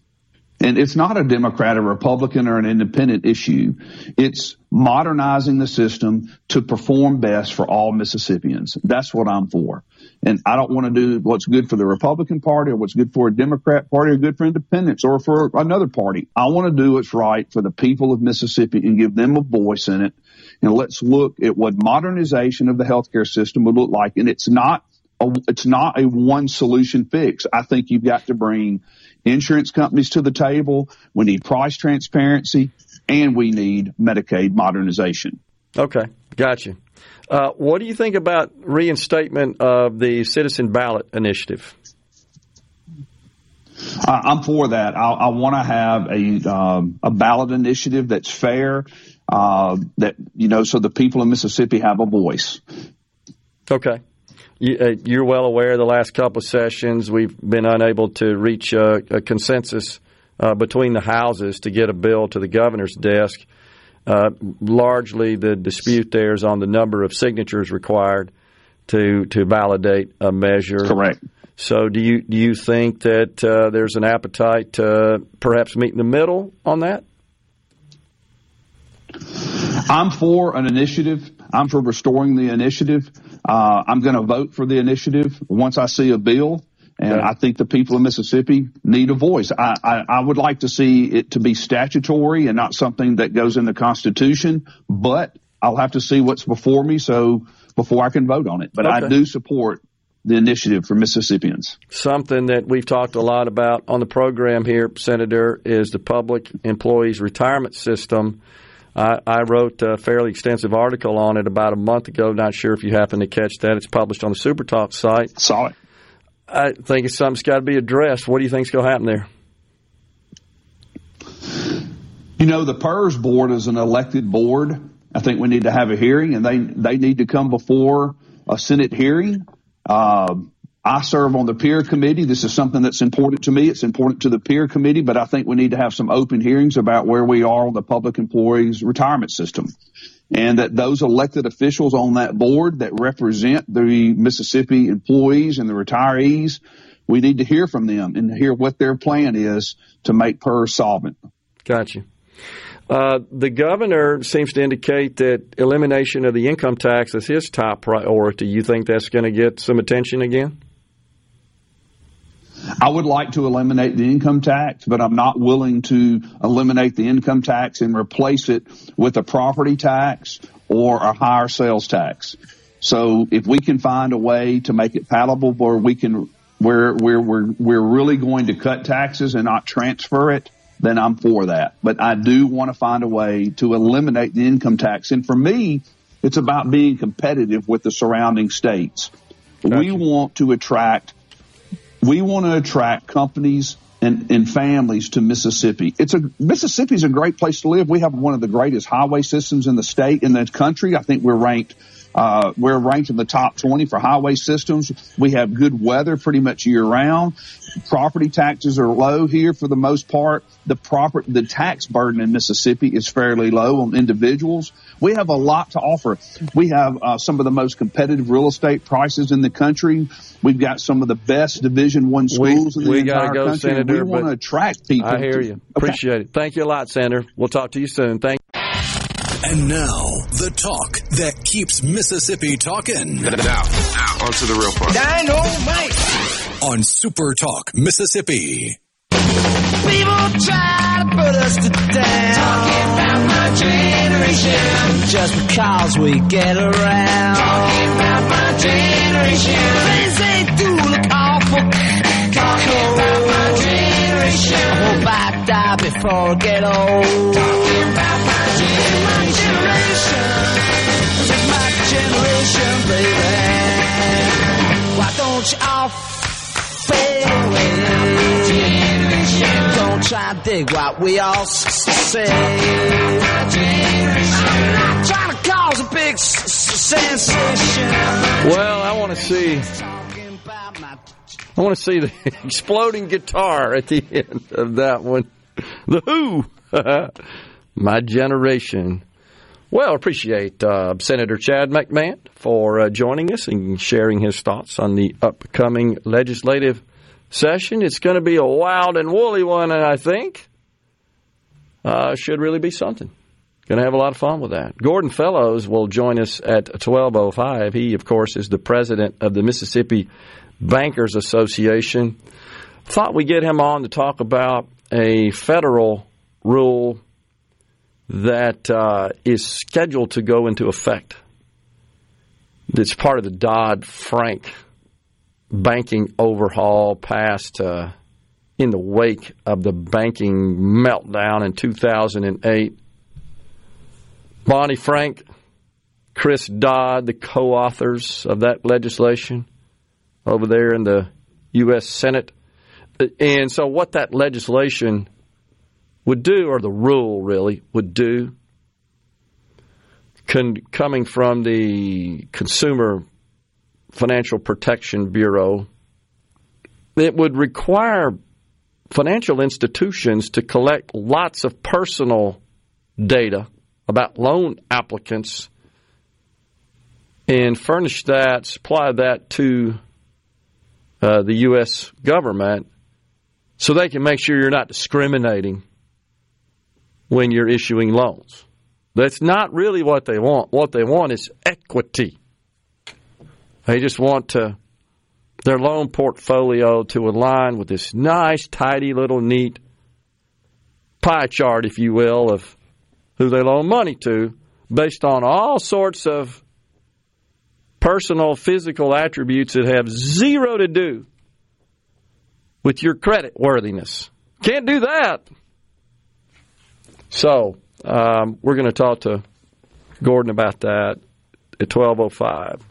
And it's not a Democrat, a Republican, or an independent issue. It's modernizing the system to perform best for all Mississippians. That's what I'm for. And I don't want to do what's good for the Republican Party or what's good for a Democrat Party or good for independents or for another party. I want to do what's right for the people of Mississippi and give them a voice in it. And let's look at what modernization of the healthcare system would look like. And it's not a, it's not a one solution fix. I think you've got to bring insurance companies to the table. We need price transparency and we need Medicaid modernization. Okay, gotcha. Uh, what do you think about reinstatement of the citizen ballot initiative? I'm for that. I, I want to have a um, a ballot initiative that's fair, uh, that you know, so the people in Mississippi have a voice. Okay. Uh, you're well aware the last couple of sessions we've been unable to reach a, a consensus uh, between the houses to get a bill to the governor's desk. Uh, largely, the dispute there is on the number of signatures required to to validate a measure. Correct. So, do you do you think that uh, there's an appetite to perhaps meet in the middle on that? I'm for an initiative. I'm for restoring the initiative. Uh, I'm going to vote for the initiative once I see a bill. And I think the people of Mississippi need a voice. I, I, I, would like to see it to be statutory and not something that goes in the Constitution, but I'll have to see what's before me so before I can vote on it. But okay. I do support the initiative for Mississippians. Something that we've talked a lot about on the program here, Senator, is the public employees retirement system. I, I wrote a fairly extensive article on it about a month ago. Not sure if you happen to catch that. It's published on the SuperTalk site. Saw it. I think it's something that's got to be addressed. What do you think is going to happen there? You know, the PERS board is an elected board. I think we need to have a hearing, and they they need to come before a Senate hearing. Uh, I serve on the peer committee. This is something that's important to me. It's important to the peer committee, but I think we need to have some open hearings about where we are on the public employees retirement system and that those elected officials on that board that represent the Mississippi employees and the retirees, we need to hear from them and hear what their plan is to make PERS solvent. Gotcha. Uh, the governor seems to indicate that elimination of the income tax is his top priority. You think that's going to get some attention again? I would like to eliminate the income tax, but I'm not willing to eliminate the income tax and replace it with a property tax or a higher sales tax. So if we can find a way to make it palatable where we can, where, where we're, we're really going to cut taxes and not transfer it, then I'm for that. But I do want to find a way to eliminate the income tax. And for me, it's about being competitive with the surrounding states. Gotcha. We want to attract we want to attract companies and, and families to Mississippi. It's a Mississippi is a great place to live. We have one of the greatest highway systems in the state in the country. I think we're ranked uh, we're ranked in the top 20 for highway systems. We have good weather pretty much year round. Property taxes are low here for the most part. The proper, the tax burden in Mississippi is fairly low on individuals. We have a lot to offer. We have uh, some of the most competitive real estate prices in the country. We've got some of the best Division One schools we, in the we entire go, country. Senator, we want to attract people. I hear you. Okay. Appreciate it. Thank you a lot, Senator. We'll talk to you soon. Thank. And now, the talk that keeps Mississippi talking. Now, now, on to the real part. Dynamite! On Super Talk, Mississippi. People try to put us to down. My generation. Just because we get around. Talking about my generation. Things they do look awful. Talking about my generation. I hope I die before I get old. Talking about my generation. This is my generation, baby. Why don't you all fade away? Try to dig what we all say. I'm not trying to cause a big sensation. Well, I want to see. I want to see the <laughs> exploding guitar at the <laughs> end of that one. The Who. <laughs> My generation. Well, appreciate uh, Senator Chad McMahan for uh, joining us and sharing his thoughts on the upcoming legislative session. It's going to be a wild and woolly one, and I think. Uh, should really be something. Going to have a lot of fun with that. Gordon Fellows will join us at 12.05. He, of course, is the president of the Mississippi Bankers Association. Thought we'd get him on to talk about a federal rule that uh, is scheduled to go into effect. It's part of the Dodd Frank banking overhaul passed uh, in the wake of the banking meltdown in 2008. Barney Frank, Chris Dodd, the co authors of that legislation over there in the U.S. Senate. And so, what that legislation would do, or the rule really would do, con- coming from the Consumer Financial Protection Bureau, it would require financial institutions to collect lots of personal data about loan applicants and furnish that, supply that to uh, the U.S. government so they can make sure you're not discriminating when you're issuing loans. That's not really what they want. What they want is equity. They just want to their loan portfolio to align with this nice, tidy little neat pie chart, if you will, of who they loan money to based on all sorts of personal physical attributes that have zero to do with your credit worthiness. Can't do that. So um, we're going to talk to Gordon about that at 12:05.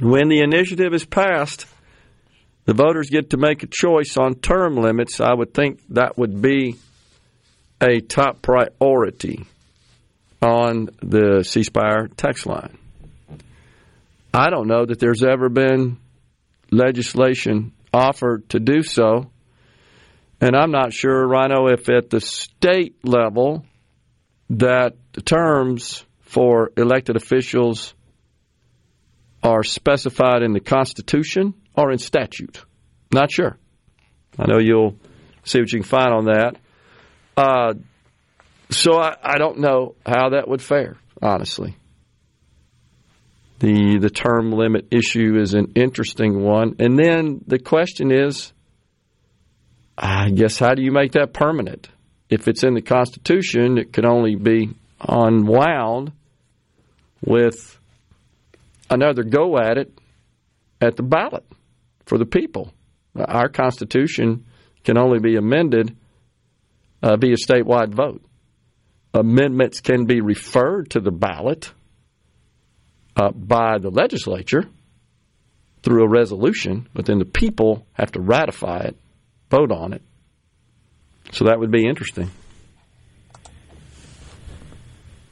When the initiative is passed, the voters get to make a choice on term limits. I would think that would be a top priority on the C Spire text line. I don't know that there's ever been legislation offered to do so. And I'm not sure, Rhino, if at the state level that the terms for elected officials are specified in the Constitution or in statute. Not sure. I know you'll see what you can find on that. Uh, so I, I don't know how that would fare, honestly. The the term limit issue is an interesting one. And then the question is I guess how do you make that permanent? If it's in the Constitution, it could only be unwound with another go at it at the ballot for the people. Our Constitution can only be amended uh, via statewide vote. Amendments can be referred to the ballot uh, by the legislature through a resolution, but then the people have to ratify it, vote on it. So that would be interesting.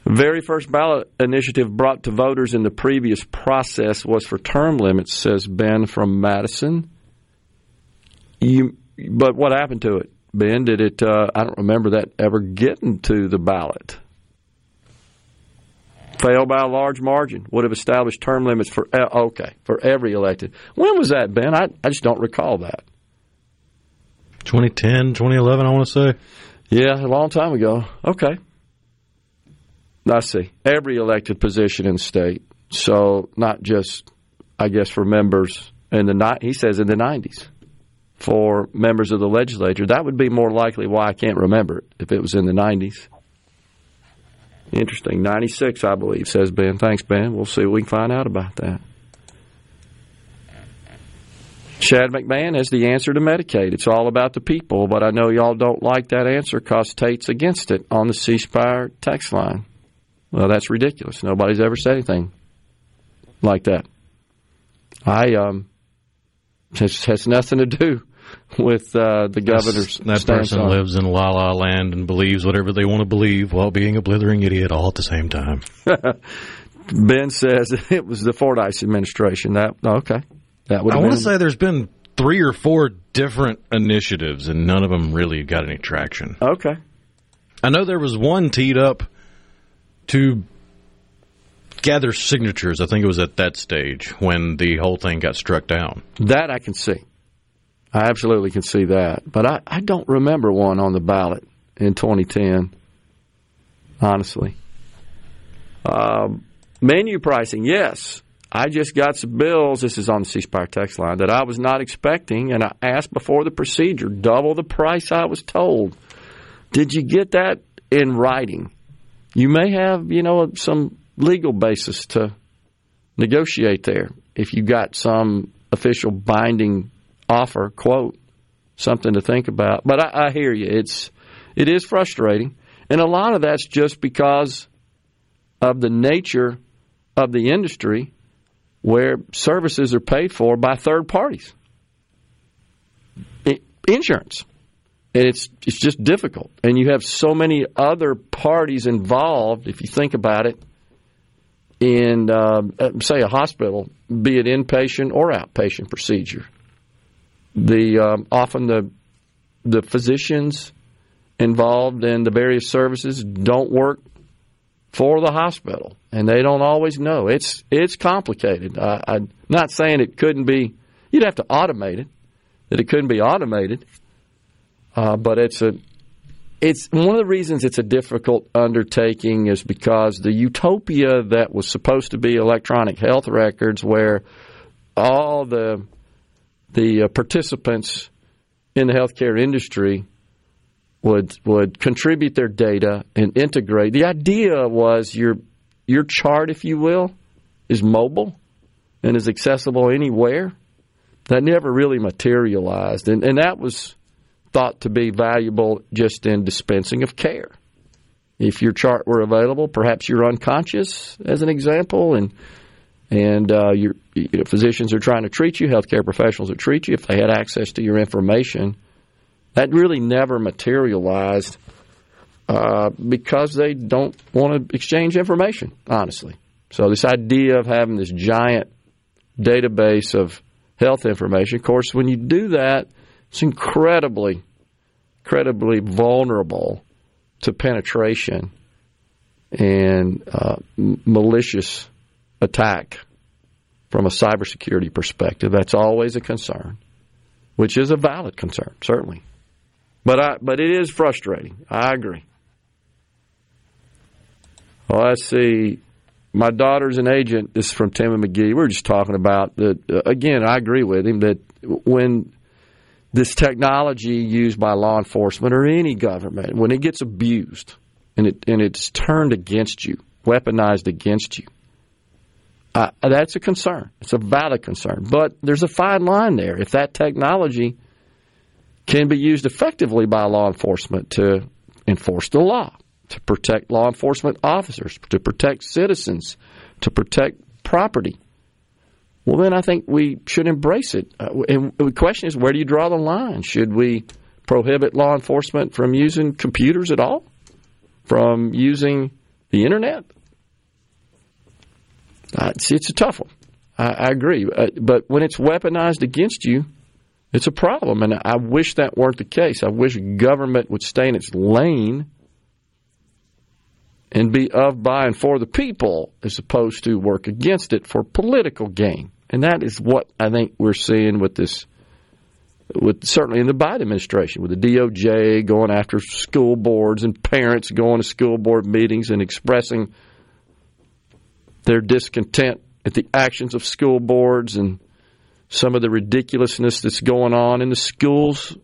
The very first ballot initiative brought to voters in the previous process was for term limits, says Ben from Madison. You, but what happened to it, Ben? Did it? Uh, I don't remember that ever getting to the ballot failed by a large margin, would have established term limits for, okay, for every elected. When was that, Ben? I, I just don't recall that. 2010, 2011, I want to say. Yeah, a long time ago. Okay. I see. Every elected position in state. So not just, I guess, for members in the, he says in the 90s for members of the legislature. That would be more likely why I can't remember it if it was in the 90s. Interesting. 96, I believe, says Ben. Thanks, Ben. We'll see we can find out about that. Chad McMahan has the answer to Medicaid. It's all about the people, but I know y'all don't like that answer because Tate's against it on the C Spire text line. Well, that's ridiculous. Nobody's ever said anything like that. I um, it has nothing to do <laughs> with uh, the governor's. That person on. lives in la la land and believes whatever they want to believe while being a blithering idiot all at the same time. <laughs> ben says <laughs> it was the Fordice administration. That okay, that would. I want to say there's been three or four different initiatives, and none of them really got any traction. Okay, I know there was one teed up to gather signatures. I think it was at that stage when the whole thing got struck down. That I can see. I absolutely can see that. But I, I don't remember one on the ballot in 2010, honestly. Um, menu pricing, yes. I just got some bills. This is on the C Spire text line that I was not expecting, and I asked before the procedure, double the price I was told. Did you get that in writing? You may have, you know, some legal basis to negotiate there if you got some official binding offer, quote, something to think about. But I, I hear you. It's it is frustrating, and a lot of that's just because of the nature of the industry, where services are paid for by third parties, it, insurance, and it's it's just difficult. And you have so many other parties involved. If you think about it, in uh, say a hospital, be it inpatient or outpatient procedure the um, often the the physicians involved in the various services don't work for the hospital, and they don't always know. It's it's complicated. I, I'm not saying it couldn't be You'd have to automate it. That it couldn't be automated, uh, but it's a it's one of the reasons it's a difficult undertaking is because the utopia that was supposed to be electronic health records, where all the the uh, participants in the healthcare industry would would contribute their data and integrate. The idea was your your chart, if you will, is mobile and is accessible anywhere. That never really materialized, and and that was thought to be valuable just in dispensing of care. If your chart were available, perhaps you're unconscious, as an example, and and uh, your you know, physicians are trying to treat you, healthcare professionals that treat you. If they had access to your information, that really never materialized uh, because they don't want to exchange information, honestly. So this idea of having this giant database of health information, of course, when you do that, it's incredibly, incredibly vulnerable to penetration and uh, malicious attack from a cybersecurity perspective. That's always a concern, which is a valid concern, certainly. But I, but it is frustrating. I agree. Well, let's see. My daughter's an agent. This is from Tim and Magee. We were just talking about that. Uh, again, I agree with him that when this technology used by law enforcement or any government, when it gets abused and it and it's turned against you, weaponized against you, uh, that's a concern. It's a valid concern. But there's a fine line there. If that technology can be used effectively by law enforcement to enforce the law, to protect law enforcement officers, to protect citizens, to protect property, well, then I think we should embrace it. Uh, and the question is, where do you draw the line? Should we prohibit law enforcement from using computers at all? From using the internet? Uh, see, it's a tough one. I, I agree. Uh, but when it's weaponized against you, it's a problem. And I wish that weren't the case. I wish government would stay in its lane and be of, by, and for the people as opposed to work against it for political gain. And that is what I think we're seeing with this, with certainly in the Biden administration, with the DOJ going after school boards and parents going to school board meetings and expressing their discontent at the actions of school boards and some of the ridiculousness that's going on in the schools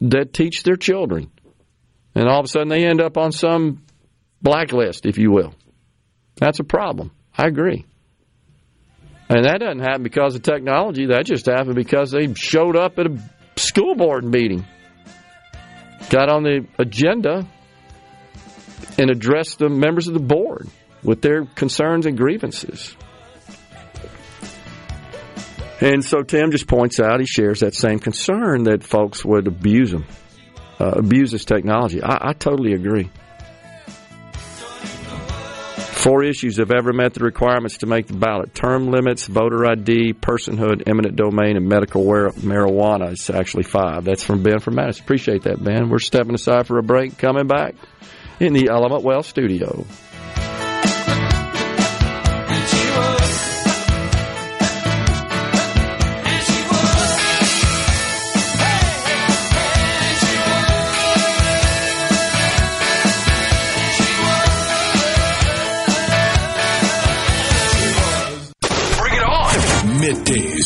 that teach their children. And all of a sudden they end up on some blacklist, if you will. That's a problem. I agree. And that doesn't happen because of technology. That just happened because they showed up at a school board meeting, got on the agenda, and addressed the members of the board with their concerns and grievances. And so Tim just points out, he shares that same concern that folks would abuse them, uh, abuse this technology. I, I totally agree. Four issues have ever met the requirements to make the ballot term limits, voter ID, personhood, eminent domain, and medical marijuana. It's actually five. That's from Ben from Madison. Appreciate that, Ben. We're stepping aside for a break, coming back in the Element Wealth studio.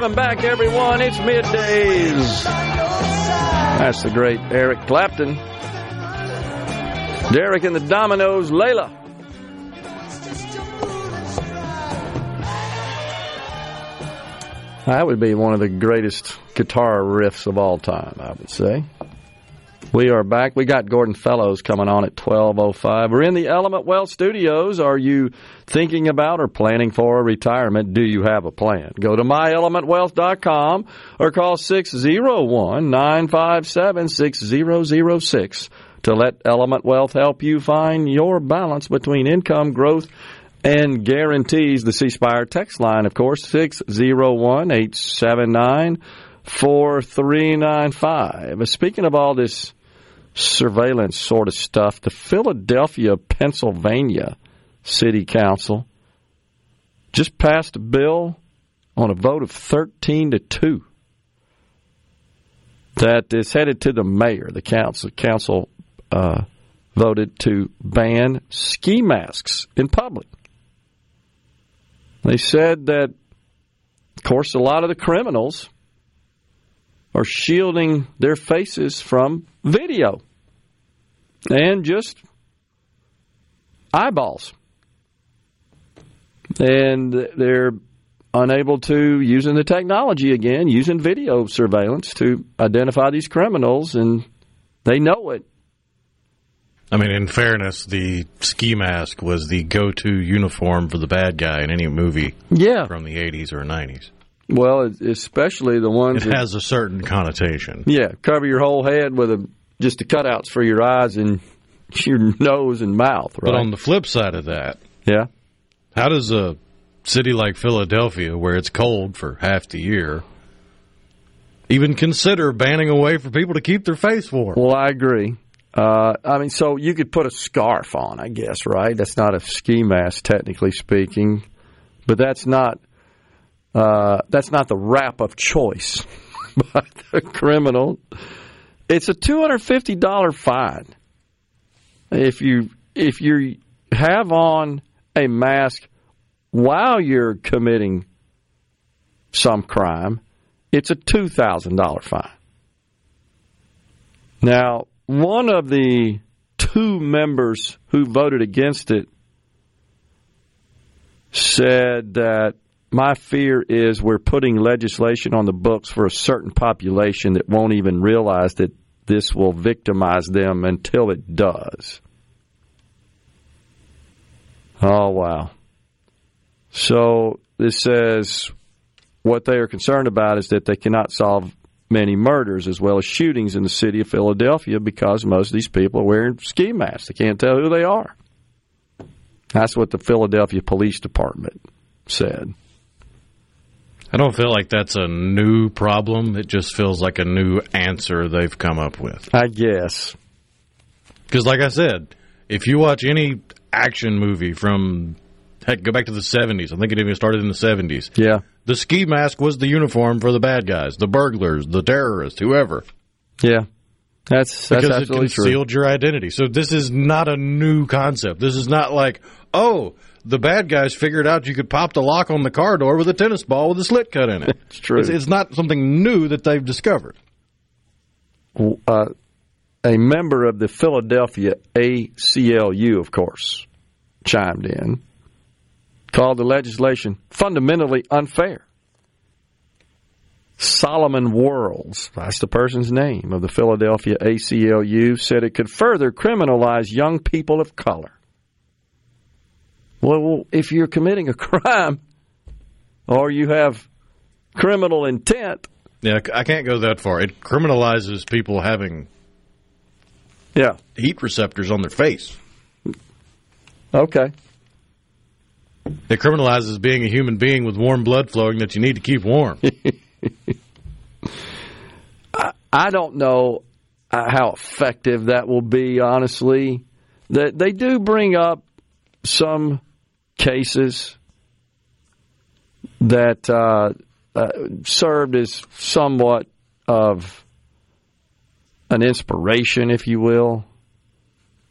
Welcome back, everyone. It's middays. That's the great Eric Clapton. Derek and the Dominos, Layla. That would be one of the greatest guitar riffs of all time, I would say. We are back. We got Gordon Fellows coming on at 12.05. We're in the Element Wealth Studios. Are you thinking about or planning for a retirement? Do you have a plan? Go to myelementwealth.com or call 601-957-6006 to let Element Wealth help you find your balance between income growth and guarantees. The C Spire text line, of course, 601 879 4395. Speaking of all this surveillance sort of stuff. The Philadelphia, Pennsylvania City Council just passed a bill on a vote of 13 to 2 that is headed to the mayor. The council council uh, voted to ban ski masks in public. They said that, of course, a lot of the criminals are shielding their faces from video and just eyeballs. And they're unable to, using the technology again, using video surveillance to identify these criminals, and they know it. I mean, in fairness, the ski mask was the go to uniform for the bad guy in any movie yeah. from the 80s or 90s. Well, especially the ones. It that, has a certain connotation. Yeah, cover your whole head with a just the cutouts for your eyes and <laughs> your nose and mouth. Right? But on the flip side of that, yeah, how does a city like Philadelphia, where it's cold for half the year, even consider banning a way for people to keep their face warm? Well, I agree. Uh, I mean, so you could put a scarf on, I guess, right? That's not a ski mask, technically speaking, but that's not uh, that's not the wrap of choice <laughs> by the criminal. It's a two hundred fifty dollar fine if you if you have on a mask while you're committing some crime. It's a two thousand dollar fine. Now, one of the two members who voted against it said that my fear is we're putting legislation on the books for a certain population that won't even realize that this will victimize them until it does. Oh, wow. So this says what they are concerned about is that they cannot solve many murders as well as shootings in the city of Philadelphia because most of these people are wearing ski masks. They can't tell who they are. That's what the Philadelphia Police Department said. I don't feel like that's a new problem. It just feels like a new answer they've come up with. I guess. Because, like I said, if you watch any action movie from, heck, go back to the 70s, I think it even started in the 70s. Yeah. The ski mask was the uniform for the bad guys, the burglars, the terrorists, whoever. Yeah. That's, that's because it concealed true. your identity. So this is not a new concept. This is not like, oh, the bad guys figured out you could pop the lock on the car door with a tennis ball with a slit cut in it. <laughs> it's true. It's, it's, not something new that they've discovered. Uh, a member of the Philadelphia ACLU, of course, chimed in, called the legislation fundamentally unfair. Solomon Worlds, that's the person's name of the Philadelphia ACLU, said it could further criminalize young people of color. Well, if you're committing a <laughs> crime or you have criminal intent. Yeah, I can't go that far. It criminalizes people having yeah heat receptors on their face. Okay. It criminalizes being a human being with warm blood flowing that you need to keep warm. <laughs> I, I don't know uh, how effective that will be, honestly. That they do bring up some cases that uh, uh, served as somewhat of an inspiration, if you will,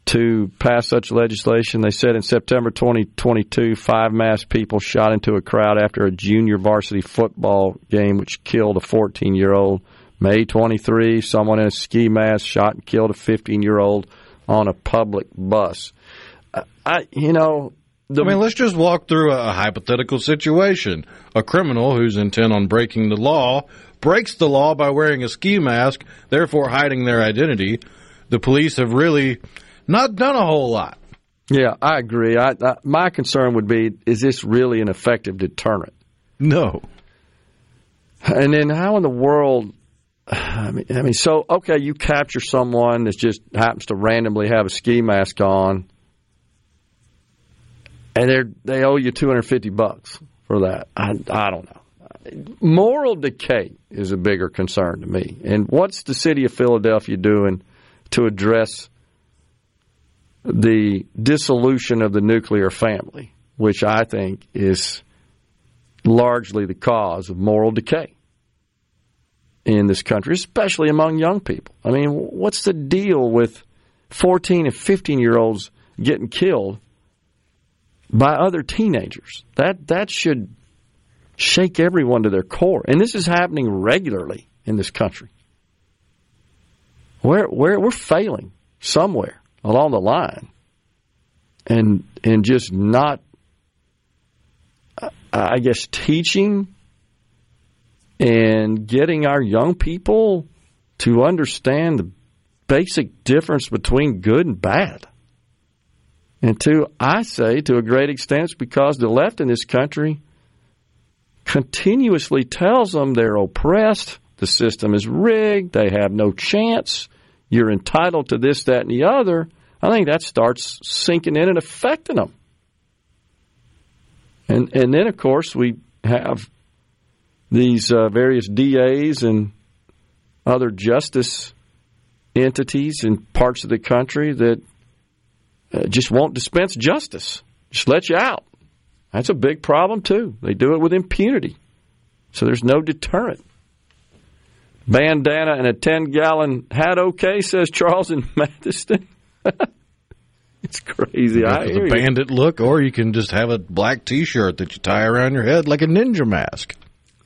to pass such legislation. They said in September 2022, five masked people shot into a crowd after a junior varsity football game, which killed a 14 year old. May 23, someone in a ski mask shot and killed a 15 year old on a public bus. I, you know, I mean, let's just walk through a, hypothetical situation. A criminal who's intent on breaking the law breaks the law by wearing a ski mask, therefore hiding their identity. the police have really not done a whole lot. Yeah, I agree. I, I, my concern would be: is this really an effective deterrent? No. And then, how in the world? I mean, I mean, so okay, you capture someone that just happens to randomly have a ski mask on, and they they owe you two hundred fifty bucks for that. I I don't know. Moral decay is a bigger concern to me. And what's the city of Philadelphia doing to address the dissolution of the nuclear family, which I think is largely the cause of moral decay in this country, especially among young people. I mean, what's the deal with 14 and 15 year olds getting killed by other teenagers? That that should shake everyone to their core. And this is happening regularly in this country. We're, we're, we're failing somewhere along the line and, and just not, I guess, teaching and getting our young people to understand the basic difference between good and bad. And to, I say, to a great extent, it's because the left in this country continuously tells them they're oppressed, the system is rigged, they have no chance, you're entitled to this, that, and the other, I think that starts sinking in and affecting them. And and then of course we have these uh, various DAs and other justice entities in parts of the country that Uh, just won't dispense justice, just let you out. That's a big problem, too. They do it with impunity. So there's no deterrent. Bandana and a 10 gallon hat, okay, says Charles in <laughs> Mathiston. <laughs> it's crazy. I the bandit look, or you can just have a black t shirt that you tie around your head like a ninja mask.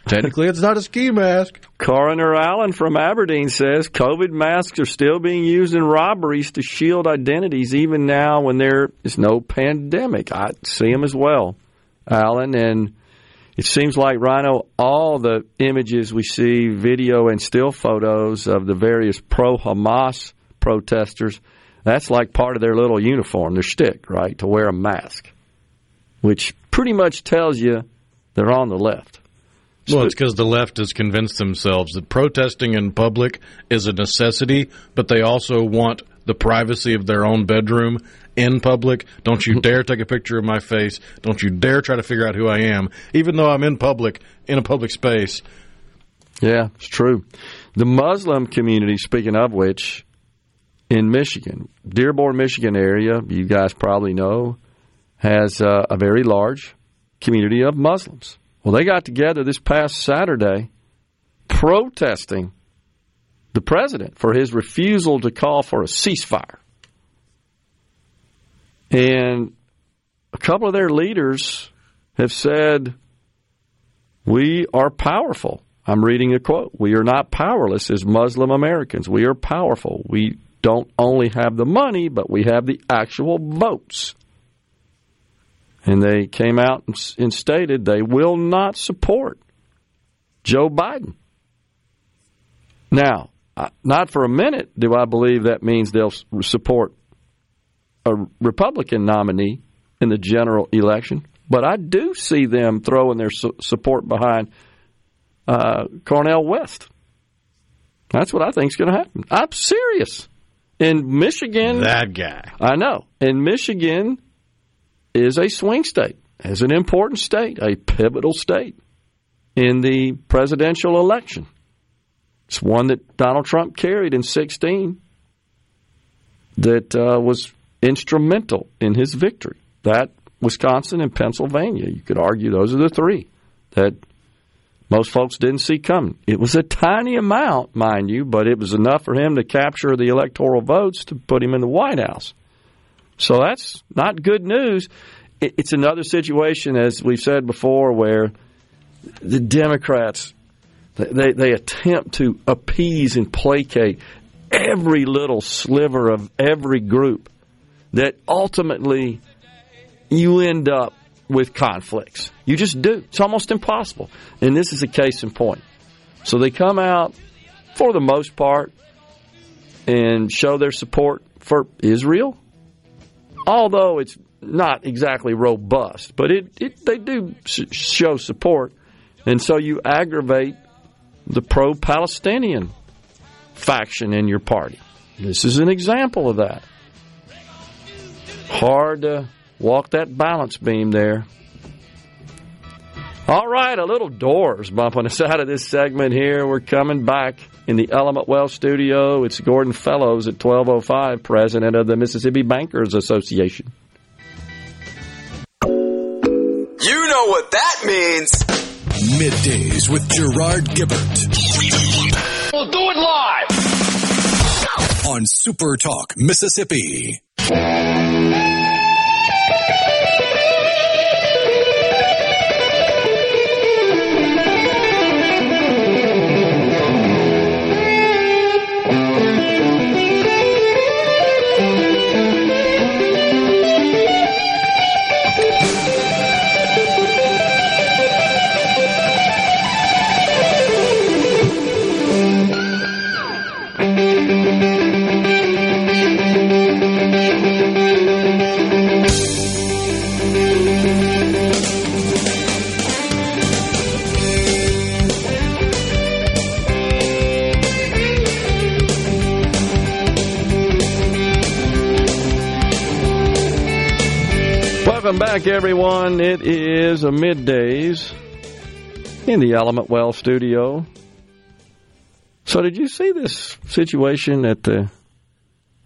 Technically, it's not a ski mask. Coroner Allen from Aberdeen says COVID masks are still being used in robberies to shield identities, even now when there is no pandemic. I see them as well. Allen. and it seems like Rhino, all the images we see, video and still photos of the various pro Hamas protesters, that's like part of their little uniform, their stick, right, to wear a mask, which pretty much tells you they're on the left. Well, it's because the left has convinced themselves that protesting in public is a necessity, but they also want the privacy of their own bedroom in public. Don't you dare take a picture of my face. Don't you dare try to figure out who I am, even though I'm in public, in a public space. Yeah, it's true. The Muslim community, speaking of which, in Michigan, Dearborn, Michigan area, you guys probably know, has uh, a very large community of Muslims. Well, they got together this past Saturday protesting the president for his refusal to call for a ceasefire. And a couple of their leaders have said, We are powerful. I'm reading a quote. We are not powerless as Muslim Americans. We are powerful. We don't only have the money, but we have the actual votes. And they came out and stated they will not support Joe Biden. Now, not for a minute do I believe that means they'll support a Republican nominee in the general election, but I do see them throwing their support behind uh, Cornel West. That's what I think is going to happen. I'm serious. In Michigan, that guy. I know. In Michigan is a swing state, is an important state, a pivotal state in the presidential election. It's one that Donald Trump carried in 16 that uh, was instrumental in his victory. That, Wisconsin, and Pennsylvania. You could argue those are the three that most folks didn't see coming. It was a tiny amount, mind you, but it was enough for him to capture the electoral votes to put him in the White House. So that's not good news. It's another situation, as we've said before, where the Democrats they, they attempt to appease and placate every little sliver of every group that ultimately you end up with conflicts. You just do. It's almost impossible. And this is a case in point. So they come out, for the most part, and show their support for Israel. Although it's not exactly robust, but it, it they do show support. And so you aggravate the pro Palestinian faction in your party. This is an example of that. Hard to walk that balance beam there. All right, a little doors bumping us <laughs> out of this segment here. We're coming back in the Element Wealth studio. It's Gordon Fellows at 1205, president of the Mississippi Bankers Association. You know what that means. Middays with Gerard Gibert. We'll do it live on Super Talk, Mississippi. Welcome back, everyone. It is a middays in the Element Wealth studio. So, did you see this situation at the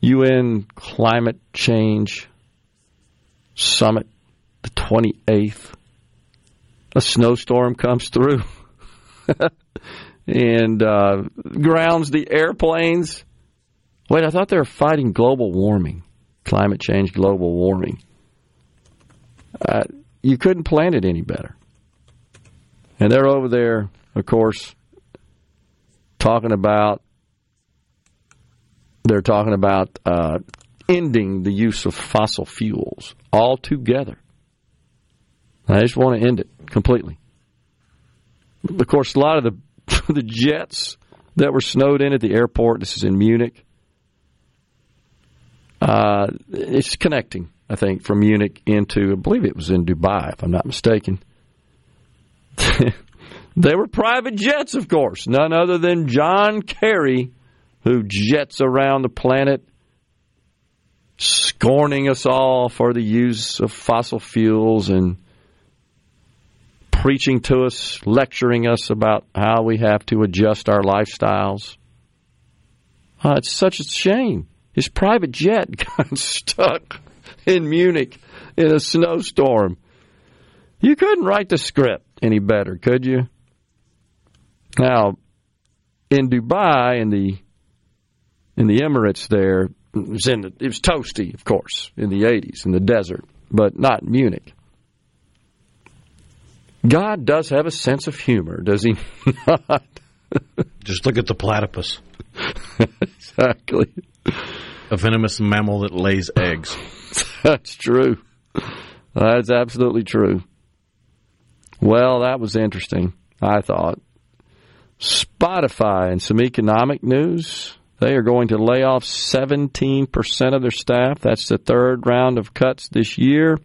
UN Climate Change Summit, the 28th? A snowstorm comes through <laughs> and uh, grounds the airplanes. Wait, I thought they were fighting global warming, climate change, global warming. Uh, you couldn't plan it any better. And they're over there, of course, talking about they're talking about uh, ending the use of fossil fuels altogether. I just want to end it completely. Of course, a lot of the <laughs> the jets that were snowed in at the airport. This is in Munich. Uh, it's connecting I think, from Munich into, I believe it was in Dubai, if I'm not mistaken. <laughs> they were private jets, of course, none other than John Kerry, who jets around the planet, scorning us all for the use of fossil fuels and preaching to us, lecturing us about how we have to adjust our lifestyles. Uh, it's such a shame. His private jet <laughs> got stuck <laughs> in Munich in a snowstorm. You couldn't write the script any better, could you? Now, in Dubai, in the in the Emirates, there it was, in the, it was toasty, of course, in the '80s in the desert, but not Munich. God does have a sense of humor, does he <laughs> not? Just look at the platypus. <laughs> exactly. A venomous mammal that lays eggs. <laughs> That's true. That's absolutely true. Well, that was interesting, I thought. Spotify and some economic news. They are going to lay off 17% of their staff. That's the third round of cuts this year.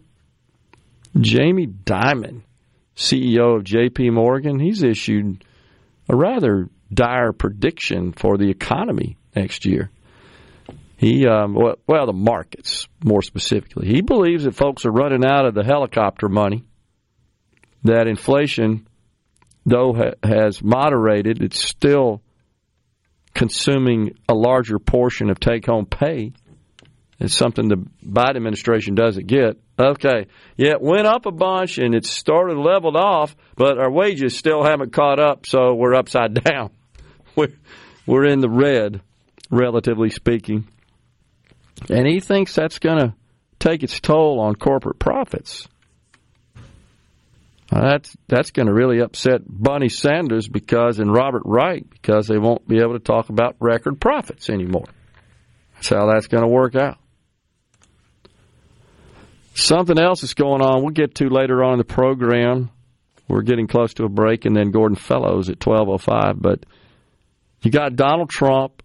Jamie Dimon, CEO of JP Morgan, he's issued a rather dire prediction for the economy next year. He, um, well, well, the markets more specifically. He believes that folks are running out of the helicopter money. That inflation, though ha- has moderated, it's still consuming a larger portion of take-home pay. It's something the Biden administration doesn't get. Okay, yeah, it went up a bunch and it's started leveled off, but our wages still haven't caught up, so we're upside <laughs> down. We're we're in the red, relatively speaking. And he thinks that's going to take its toll on corporate profits. that's that's going to really upset Bernie Sanders because and Robert Reich because they won't be able to talk about record profits anymore. That's how that's going to work out. Something else is going on. We'll get to later on in the program. We're getting close to a break, and then Gordon Fellows at twelve oh five. But you got Donald Trump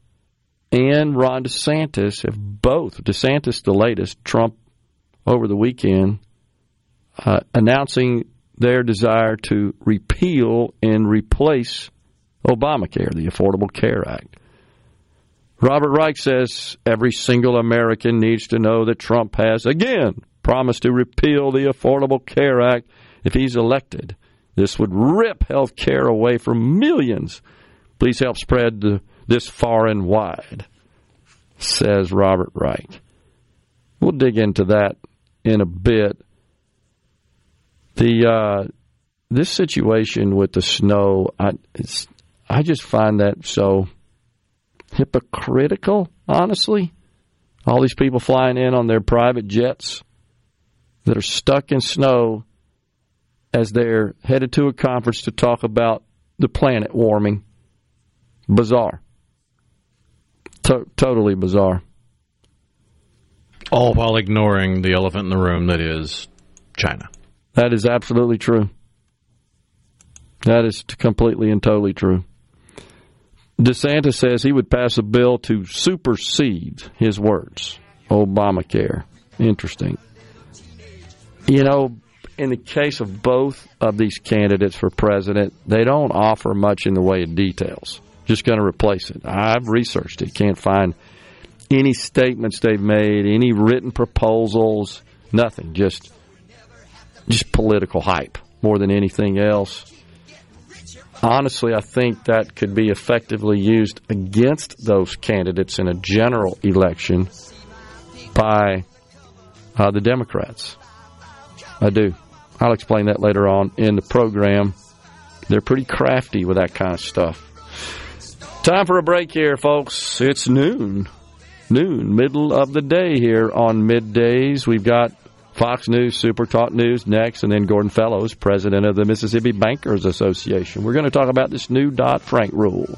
and Ron DeSantis have both, DeSantis the latest, Trump over the weekend, uh, announcing their desire to repeal and replace Obamacare, the Affordable Care Act. Robert Reich says every single American needs to know that Trump has, again, promised to repeal the Affordable Care Act if he's elected. This would rip health care away from millions. Please help spread this far and wide, says Robert Reich. We'll dig into that in a bit. The uh, this situation with the snow, I I just find that so hypocritical. Honestly, all these people flying in on their private jets that are stuck in snow as they're headed to a conference to talk about the planet warming. Bizarre. To- totally bizarre. All while ignoring the elephant in the room that is China. That is absolutely true. That is completely and totally true. DeSantis says he would pass a bill to supersede his words. Obamacare. Interesting. You know, in the case of both of these candidates for president, they don't offer much in the way of details. Just going to replace it. I've researched it. Can't find any statements they've made, any written proposals, nothing. Just just political hype more than anything else. Honestly, I think that could be effectively used against those candidates in a general election by uh, the Democrats. I do. I'll explain that later on in the program. They're pretty crafty with that kind of stuff. Time for a break here, folks. It's noon. Noon, middle of the day here on middays. We've got Fox News, Super Talk News next, and then Gordon Fellows, president of the Mississippi Bankers Association. We're going to talk about this new Dodd Frank rule.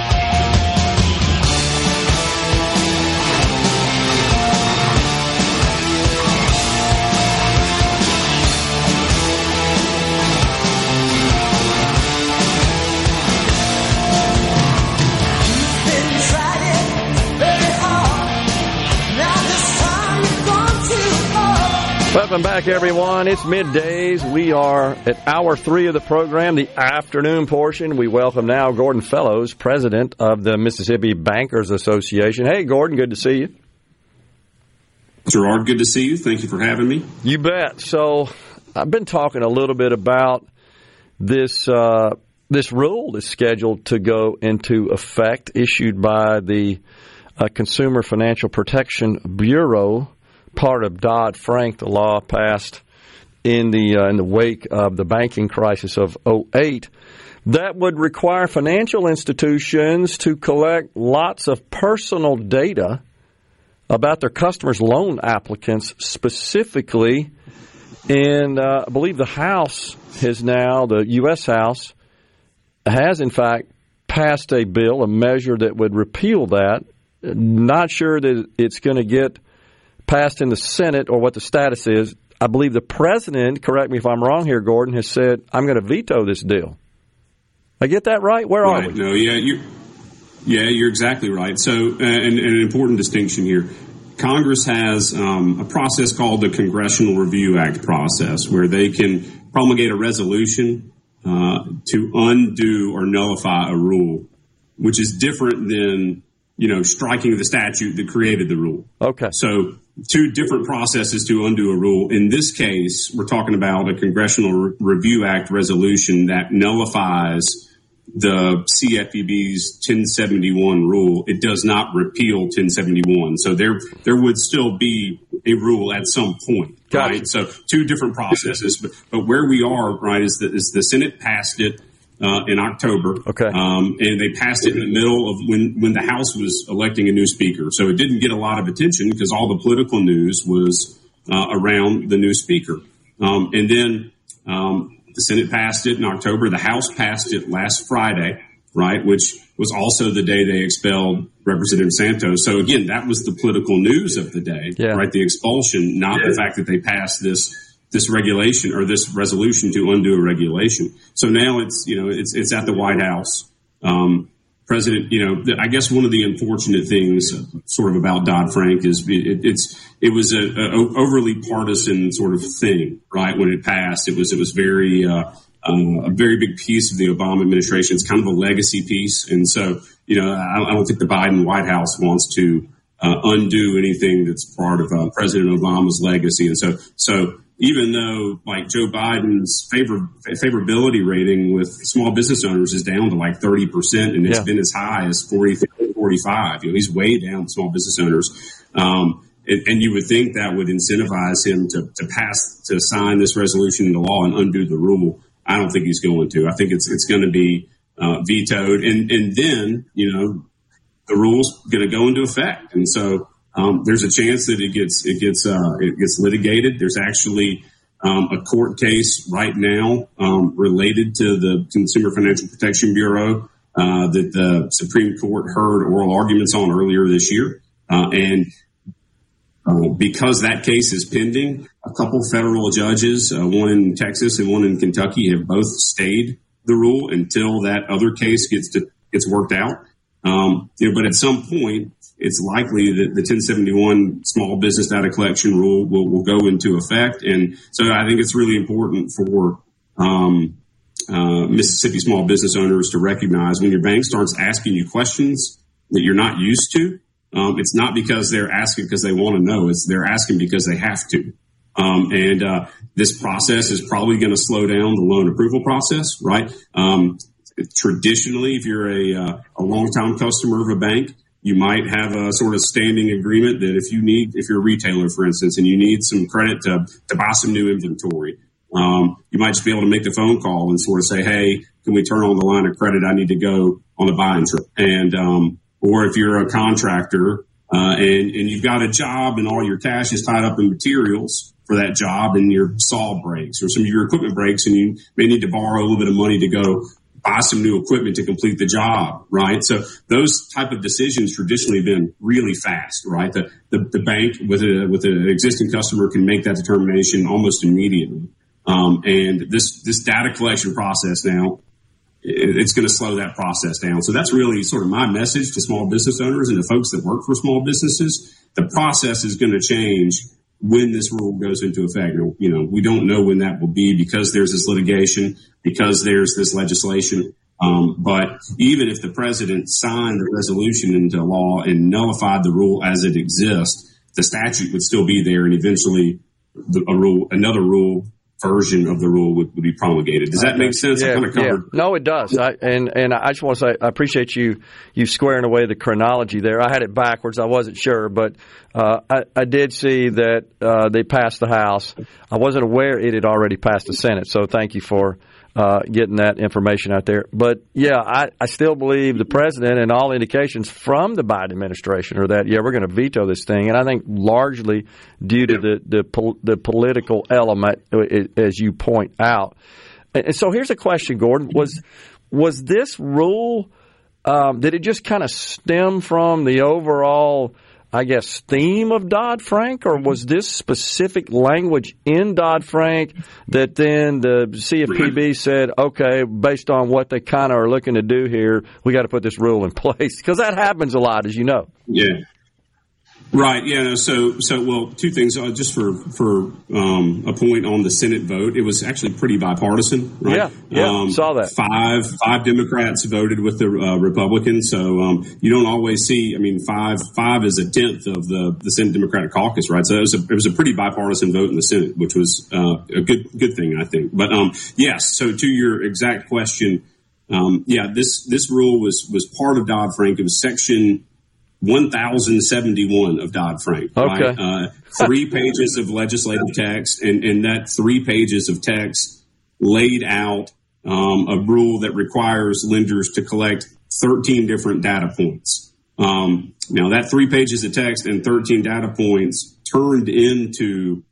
Welcome back, everyone. It's middays. We are at hour three of the program, the afternoon portion. We welcome now Gordon Fellows, president of the Mississippi Bankers Association. Hey, Gordon, good to see you. Gerard, good to see you. Thank you for having me. You bet. So, I've been talking a little bit about this. Uh, this rule is scheduled to go into effect, issued by the uh, Consumer Financial Protection Bureau part of Dodd Frank, the law passed in the uh, in the wake of the banking crisis of 08 that would require financial institutions to collect lots of personal data about their customers' loan applicants specifically. And uh, I believe the House has now, the U.S. House, has in fact passed a bill, a measure that would repeal that. Not sure that it's going to get passed in the Senate or what the status is. I believe the president, correct me if I'm wrong here, Gordon, has said, I'm going to veto this deal. I get that right? Where right. are we? No, yeah, you yeah, you're exactly right. So, uh, and, and, an important distinction here. Congress has um, a process called the Congressional Review Act process, where they can promulgate a resolution uh, to undo or nullify a rule, which is different than you know striking the statute that created the rule. Okay. So two different processes to undo a rule. In this case, we're talking about a Congressional Re- Review Act resolution that nullifies the CFPB's 1071 rule. It does not repeal 1071. So there, there would still be a rule at some point, Got right? So two different processes, but, but where we are, right, is that is the Senate passed it uh, in October. Okay. Um, and they passed it in the middle of when, when the House was electing a new speaker. So it didn't get a lot of attention because all the political news was uh, around the new speaker. Um, and then um, the Senate passed it in October. The House passed it last Friday. right? Which was also the day they expelled Representative Santos. So again, that was the political news of the day, yeah. right? The expulsion, not yeah. the fact that they passed this this regulation or this resolution to undo a regulation. So now it's you know it's it's at the White House. Um, President, you know, I guess one of the unfortunate things, sort of about Dodd Frank, is it, it's it was a, a, overly partisan sort of thing, right? When it passed, it was it was very uh, um, a very big piece of the Obama administration. It's kind of a legacy piece, and so you know, I, I don't think the Biden White House wants to uh, undo anything that's part of uh, President Obama's legacy, and so so even though like Joe Biden's favor favorability rating with small business owners is down to like 30% and it's yeah. been as high as 40, 45. You know, he's way down small business owners. Um, and, and, you would think that would incentivize him to, to pass, to sign this resolution into law and undo the rule. I don't think he's going to. I think it's, it's going to be uh, vetoed. And, and then, you know, the rule's going to go into effect. And so, um, there's a chance that it gets it gets uh, it gets litigated. There's actually um, a court case right now um, related to the Consumer Financial Protection Bureau uh, that the Supreme Court heard oral arguments on earlier this year, uh, and uh, because that case is pending, a couple federal judges, uh, one in Texas and one in Kentucky, have both stayed the rule until that other case gets to, gets worked out. Um, you know, but at some point, it's likely that the 1071 small business data collection rule will, will go into effect. And so I think it's really important for um, uh, Mississippi small business owners to recognize when your bank starts asking you questions that you're not used to, um, it's not because they're asking because they want to know. It's they're asking because they have to. Um, and uh, this process is probably going to slow down the loan approval process, right? Um, traditionally, if you're a, uh, a long-time customer of a bank, you might have a sort of standing agreement that if you need, if you're a retailer, for instance, and you need some credit to, to buy some new inventory, um, you might just be able to make the phone call and sort of say, Hey, can we turn on the line of credit? I need to go on a buying trip. And, um, or if you're a contractor, uh, and, and you've got a job and all your cash is tied up in materials for that job and your saw breaks or some of your equipment breaks and you may need to borrow a little bit of money to go buy some new equipment to complete the job, right? So those type of decisions traditionally been really fast, right? The, the, the bank with a, with an existing customer can make that determination almost immediately. Um, and this, this data collection process now, it, it's going to slow that process down. So that's really sort of my message to small business owners and the folks that work for small businesses. The process is going to change when this rule goes into effect. You know, we don't know when that will be because there's this litigation, because there's this legislation. Um, but even if the president signed the resolution into law and nullified the rule as it exists, the statute would still be there, and eventually a rule, another rule version of the rule would, would be promulgated. Does that make sense? Yeah, yeah. No, it does. I, and and I just want to say I appreciate you you squaring away the chronology there. I had it backwards. I wasn't sure, but uh, I, I did see that uh, they passed the House. I wasn't aware it had already passed the Senate. So thank you for uh, getting that information out there. But yeah, I, I still believe the president and all indications from the Biden administration are that yeah we're going to veto this thing, and I think largely due to the the, the political element as you point out. And so here's a question, Gordon: was was this rule? Um, did it just kind of stem from the overall? I guess, theme of Dodd Frank, or was this specific language in Dodd Frank that then the CFPB said, okay, based on what they kind of are looking to do here, we got to put this rule in <laughs> place? Because that happens a lot, as you know. Yeah. Right. Yeah. So, so well, two things. Uh, just for for um, a point on the Senate vote, it was actually pretty bipartisan. Right? Yeah. Yeah. Um, saw that. Five five Democrats voted with the uh, Republicans. So um, you don't always see. I mean, five five is a tenth of the the Senate Democratic caucus, right? So it was a it was a pretty bipartisan vote in the Senate, which was uh, a good good thing, I think. But um, yes. So to your exact question, um, yeah, this this rule was was part of Dodd Frank. It was section 1071 of Dodd Frank. Okay. Right? Uh, three <laughs> pages of legislative text, and, and that three pages of text laid out um, a rule that requires lenders to collect 13 different data points. Um, now, that three pages of text and 13 data points turned into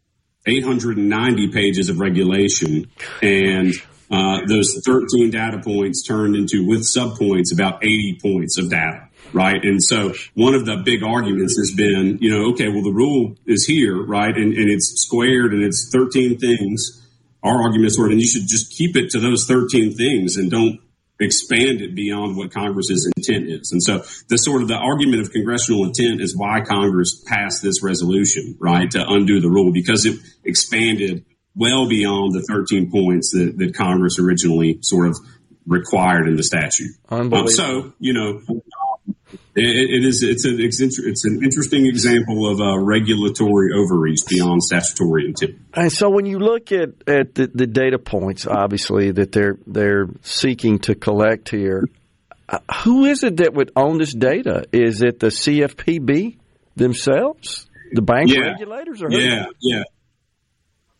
890 pages of regulation. And uh, those 13 data points turned into with subpoints about 80 points of data right? And so one of the big arguments has been, you know, okay, well, the rule is here, right? And, and it's squared and it's 13 things. Our argument is sort of, and you should just keep it to those 13 things and don't expand it beyond what Congress's intent is. And so the sort of the argument of congressional intent is why Congress passed this resolution, right, to undo the rule because it expanded well beyond the 13 points that, that Congress originally sort of required in the statute. Um, so, you know, it, it is it's, a, it's an interesting example of a regulatory overreach beyond statutory intent. And so, when you look at, at the, the data points, obviously that they're they're seeking to collect here, uh, who is it that would own this data? Is it the CFPB themselves, the bank yeah. regulators, or yeah, yeah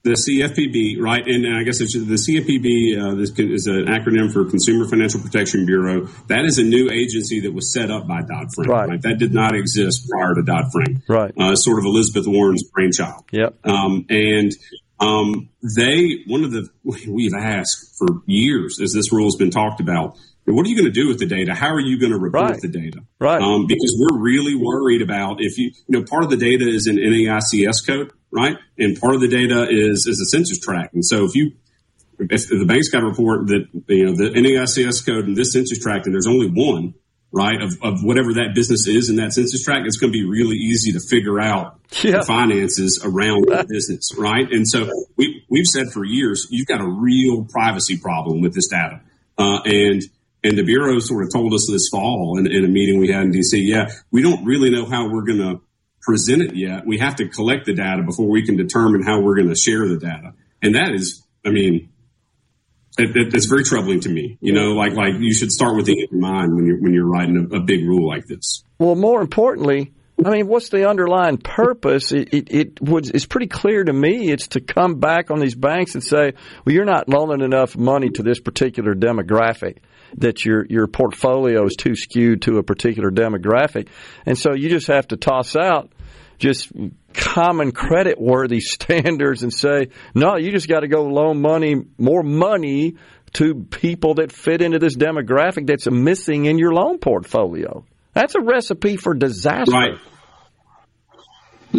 the CFPB, right? And I guess it's the CFPB uh, this is an acronym for Consumer Financial Protection Bureau. That is a new agency that was set up by Dodd Frank. Right. right. That did not exist prior to Dodd Frank. Right. Uh, sort of Elizabeth Warren's brainchild. Yep. Um, and um, they one of the we've asked for years as this rule has been talked about. What are you going to do with the data? How are you going to report right. the data? Right. Um, because we're really worried about if you, you know, part of the data is in NAICS code right? And part of the data is is a census tract. And so if you if the bank's got a report that you know the NAICS code and this census tract, and there's only one, right, of, of whatever that business is in that census tract, it's going to be really easy to figure out yeah. the finances around the business, right? And so we we've said for years, you've got a real privacy problem with this data, uh, and and the bureau sort of told us this fall in, in a meeting we had in DC, yeah, we don't really know how we're going to present it yet. We have to collect the data before we can determine how we're going to share the data. And that is, I mean, it, it, it's very troubling to me. You know, like like you should start with the in mind when you're when you're writing a, a big rule like this. Well, more importantly, I mean, what's the underlying purpose? It, it, it would, it's pretty clear to me. It's to come back on these banks and say, well, you're not loaning enough money to this particular demographic, that your, your portfolio is too skewed to a particular demographic. And so you just have to toss out just common credit worthy <laughs> standards and say, no, you just got to go loan money, more money to people that fit into this demographic that's missing in your loan portfolio. That's a recipe for disaster. Right.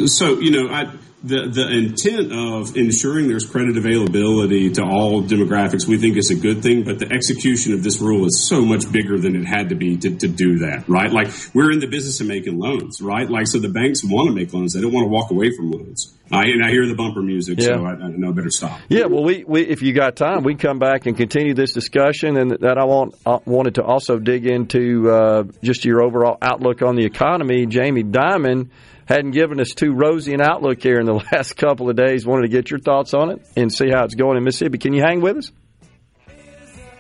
So, you know, I the the intent of ensuring there's credit availability to all demographics we think is a good thing but the execution of this rule is so much bigger than it had to be to, to do that right like we're in the business of making loans right like so the banks want to make loans they don't want to walk away from loans I, and I hear the bumper music, yeah. so I, I know better stop. Yeah, well, we, we if you got time, we come back and continue this discussion, and that I want I wanted to also dig into uh, just your overall outlook on the economy. Jamie Dimon hadn't given us too rosy an outlook here in the <laughs> last couple of days. Wanted to get your thoughts on it and see how it's going in Mississippi. Can you hang with us?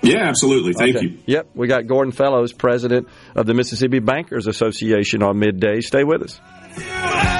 Yeah, absolutely. Thank okay. you. Yep, we got Gordon Fellows, president of the Mississippi Bankers Association, on midday. Stay with us.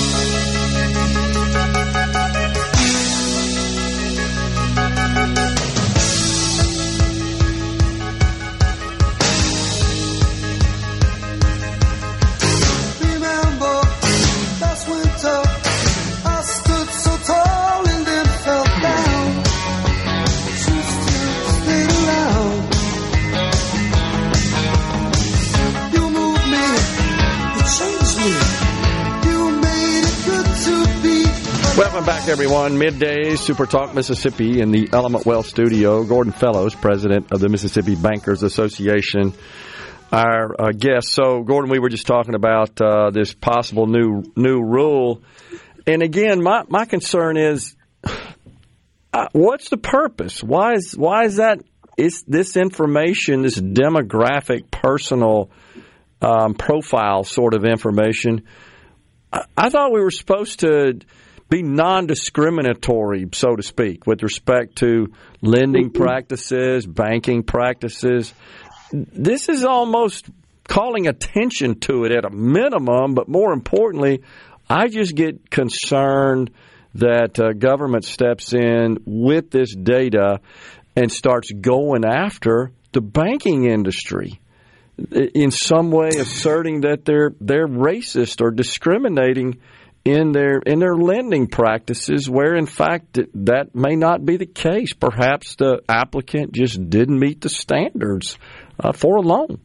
Welcome back, everyone. Midday Super Talk Mississippi in the Element Wealth Studio. Gordon Fellows, president of the Mississippi Bankers Association, our uh, guest. So, Gordon, we were just talking about uh, this possible new new rule, and again, my my concern is, uh, what's the purpose? Why is why is that? Is this information, this demographic, personal um, profile sort of information? I, I thought we were supposed to be non discriminatory, so to speak, with respect to lending practices, banking practices. this is almost calling attention to it at a minimum, but more importantly, I just get concerned that uh, government steps in with this data and starts going after the banking industry in some way asserting that they're they're racist or discriminating in their in their lending practices where in fact that may not be the case. Perhaps the applicant just didn't meet the standards uh, for a loan.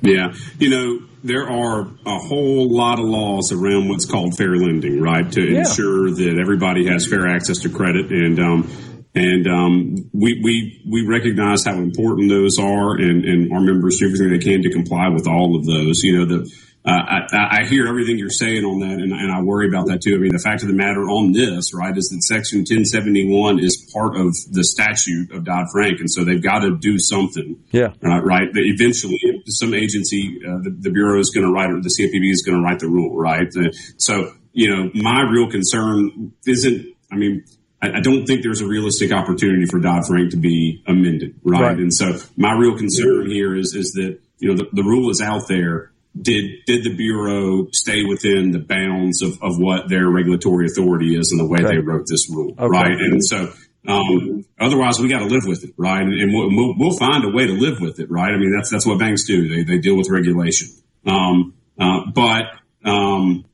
Yeah. You know there are a whole lot of laws around what's called fair lending right to yeah. ensure that everybody has fair access to credit. And um, and um, we, we we recognize how important those are, and, and our members do everything they can to comply with all of those. You know, the uh, I, I, hear everything you're saying on that, and, and, I worry about that too. I mean, the fact of the matter on this, right, is that Section 1071 is part of the statute of Dodd Frank, and so they've got to do something. Yeah. Uh, right. That eventually, some agency, uh, the, the, bureau is going to write, or the CFPB is going to write the rule, right? so, you know, my real concern isn't. I mean, I, don't think there's a realistic opportunity for Dodd Frank to be amended, right? right? And so my real concern here is is that you know the, the rule is out there. Did did the bureau stay within the bounds of, of what their regulatory authority is and the way okay. they wrote this rule, okay. right? And so um, otherwise, we got to live with it, right? And, we'll, we'll, find a way to live with it, right? I mean, that's that's what banks do. They they deal with regulation. Um, uh, but um,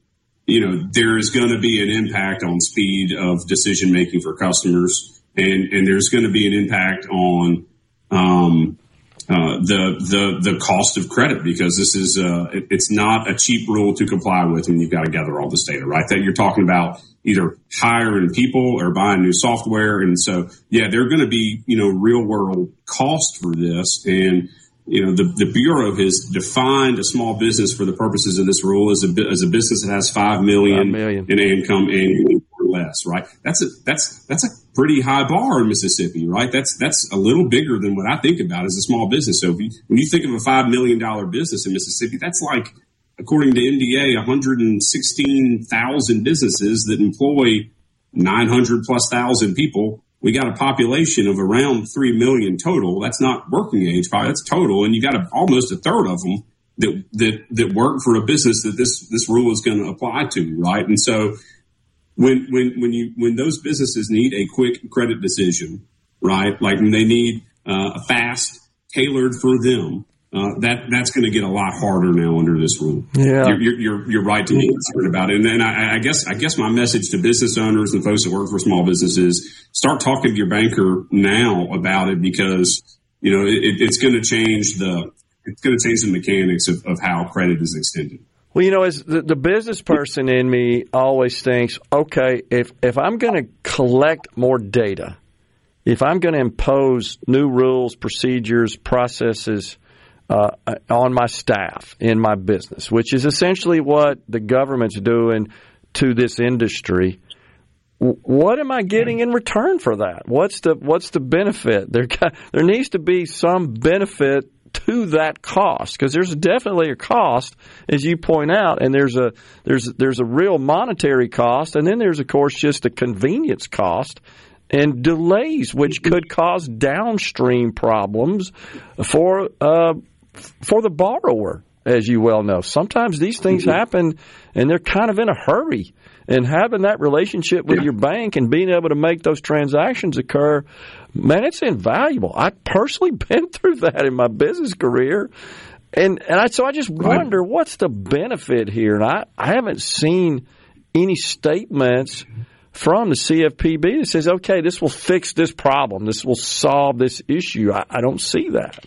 you know, there is going to be an impact on speed of decision making for customers, and and there's going to be an impact on um, uh, the the the cost of credit because this is uh, it, it's not a cheap rule to comply with, and you've got to gather all this data, right? That you're talking about either hiring people or buying new software, and so yeah, there are going to be you know real world cost for this, and you know, the, the Bureau has defined a small business for the purposes of this rule as a, as a business that has five million, five million. in income annually right? That's a, that's, that's a pretty high bar in Mississippi, right? That's, that's a little bigger than what I think about as a small business. So you, when you think of a $5 million business in Mississippi, that's like, according to MDA, 116,000 businesses that employ 900 plus thousand people we got a population of around 3 million total. That's not working age, probably that's total. And you got a, almost a third of them that, that, that work for a business that this, this rule is going to apply to. Right. And so when, when, when you, when those businesses need a quick credit decision, right? Like when they need uh, a fast, tailored for them, uh, that that's going to get a lot harder now under this rule. Yeah, you're, you're, you're, you're right to be concerned about it. And then I, I, guess I guess my message to business owners and folks that work for small businesses: start talking to your banker now about it because you know it, it's going to change the it's going to change the mechanics of, of how credit is extended. Well, you know, as the, the business person in me always thinks, okay, if if I'm going to collect more data, if I'm going to impose new rules, procedures, processes uh, on my staff in my business, which is essentially what the government's doing to this industry. What am I getting in return for that? What's the what's the benefit? There <laughs> there needs to be some benefit to that cost because there's definitely a cost, as you point out, and there's a there's there's a real monetary cost, and then there's of course just a convenience cost and delays, which could cause downstream problems for uh, for the borrower, as you well know. Sometimes these things mm-hmm. happen and they're kind of in a hurry. And having that relationship with your bank and being able to make those transactions occur, man, it's invaluable. I personally <laughs> been through that in my business career. And and I, so I just wonder what's the benefit here. And I, I haven't seen any statements from the CFPB that says, okay, this will fix this problem. This will solve this issue. I, I don't see that.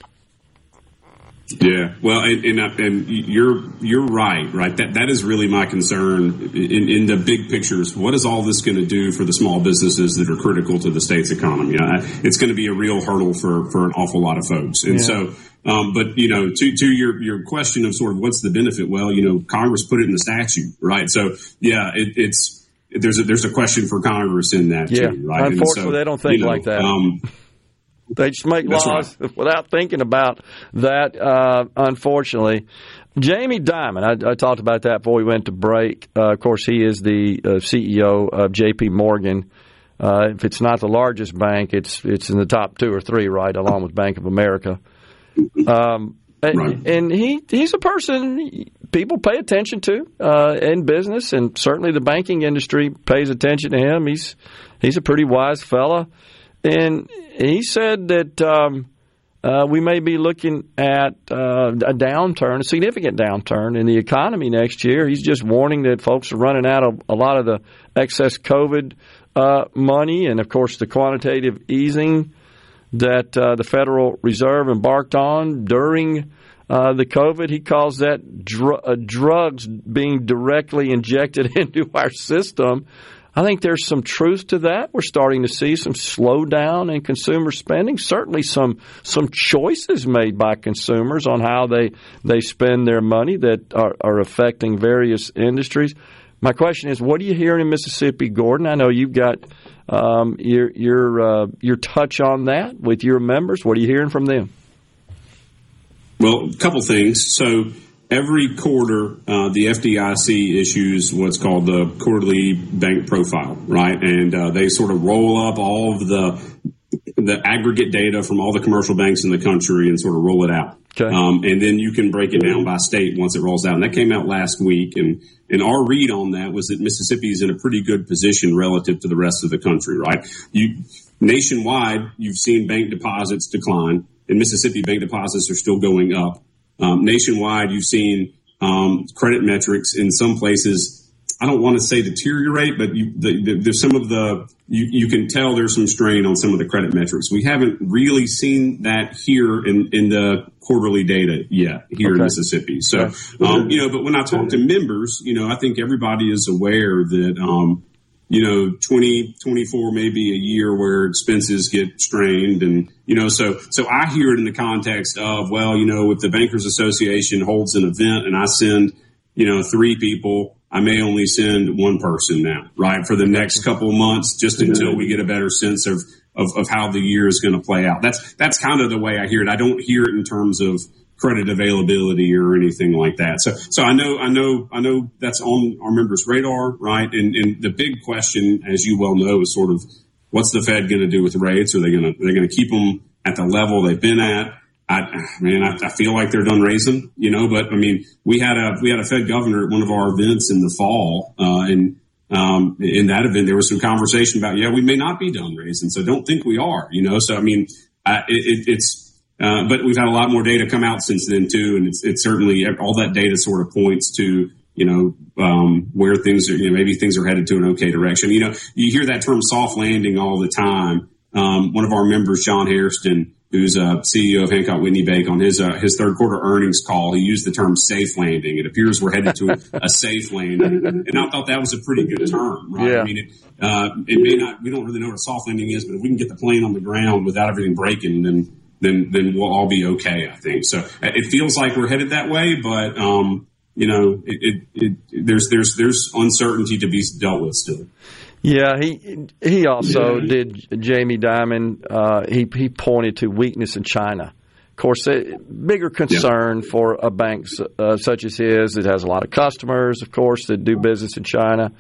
Yeah, well, and, and, and you're you're right, right. That that is really my concern in, in the big pictures. What is all this going to do for the small businesses that are critical to the state's economy? it's going to be a real hurdle for for an awful lot of folks, and yeah. so. Um, but you know, to to your your question of sort of what's the benefit? Well, you know, Congress put it in the statute, right? So yeah, it, it's there's a there's a question for Congress in that yeah. too, right? Unfortunately, so, they don't think you know, like that. Um, they just make That's laws right. without thinking about that, uh, unfortunately. Jamie Dimon, I, I, talked about that before we went to break. Uh, of course, he is the uh, CEO of J.P. Morgan. Uh, if it's not the largest bank, it's it's in the top two or three, right, along with Bank of America. Um, right. And he he's a person people pay attention to uh, in business, and certainly the banking industry pays attention to him. He's he's a pretty wise fella, and he said that um, uh, we may be looking at uh, a downturn, a significant downturn in the economy next year. He's just warning that folks are running out of a lot of the excess COVID uh, money, and of course the quantitative easing that uh, the Federal Reserve embarked on during uh, the COVID. He calls that dr- uh, drugs being directly injected <laughs> into our system. I think there's some truth to that. We're starting to see some slowdown in consumer spending. Certainly, some some choices made by consumers on how they they spend their money that are, are affecting various industries. My question is, what are you hearing in Mississippi, Gordon? I know you've got um, your your uh, your touch on that with your members. What are you hearing from them? Well, a couple things. So every quarter, uh, the FDIC issues what's called the quarterly bank profile, right? And uh, they sort of roll up all of the the aggregate data from all the commercial banks in the country and sort of roll it out. Okay. Um, and then you can break it down by state once it rolls out. And that came out last week. And, and our read on that was that Mississippi is in a pretty good position relative to the rest of the country, right? You, nationwide, you've seen bank deposits decline. In Mississippi, bank deposits are still going up. Um, nationwide, you've seen um, credit metrics in some places. I don't want to say deteriorate, but you, the, the, there's some of the you, you can tell there's some strain on some of the credit metrics. We haven't really seen that here in, in the quarterly data yet here okay. in Mississippi. So, um, you know, but when I talk to members, you know, I think everybody is aware that, um, you know, 2024 may be a year where expenses get strained. And, you know, so, so I hear it in the context of, well, you know, if the Bankers Association holds an event and I send, you know, three people, I may only send one person now, right? For the next couple months, just until we get a better sense of, of, of how the year is going to play out. That's, that's kind of the way I hear it. I don't hear it in terms of, credit availability or anything like that. So, so I know, I know, I know that's on our members' radar, right? And, and the big question, as you well know, is sort of what's the Fed going to do with rates? Are they going to, are they going to keep them at the level they've been at? I, man, I, I, feel like they're done raising, you know, but I mean, we had a, we had a Fed governor at one of our events in the fall, uh, and, um, in that event, there was some conversation about, yeah, we may not be done raising. So don't think we are, you know, so I mean, it, it, it's, uh, but we've had a lot more data come out since then too, and it's, it's certainly all that data sort of points to you know um, where things are. You know, maybe things are headed to an okay direction. You know, you hear that term "soft landing" all the time. Um, one of our members, John Hairston, who's a CEO of Hancock Whitney Bank, on his uh, his third quarter earnings call, he used the term "safe landing." It appears we're headed to a, a safe landing, and I thought that was a pretty good term. Right? Yeah. I mean, it, uh, it may not. We don't really know what a soft landing is, but if we can get the plane on the ground without everything breaking, then then then we'll all be okay. I think so. It feels like we're headed that way, but um, you know, it, it, it, there's there's there's uncertainty to be dealt with still. Yeah, he he also yeah. did Jamie Dimon. Uh, he he pointed to weakness in China. Of course, a bigger concern yeah. for a bank uh, such as his that has a lot of customers, of course, that do business in China.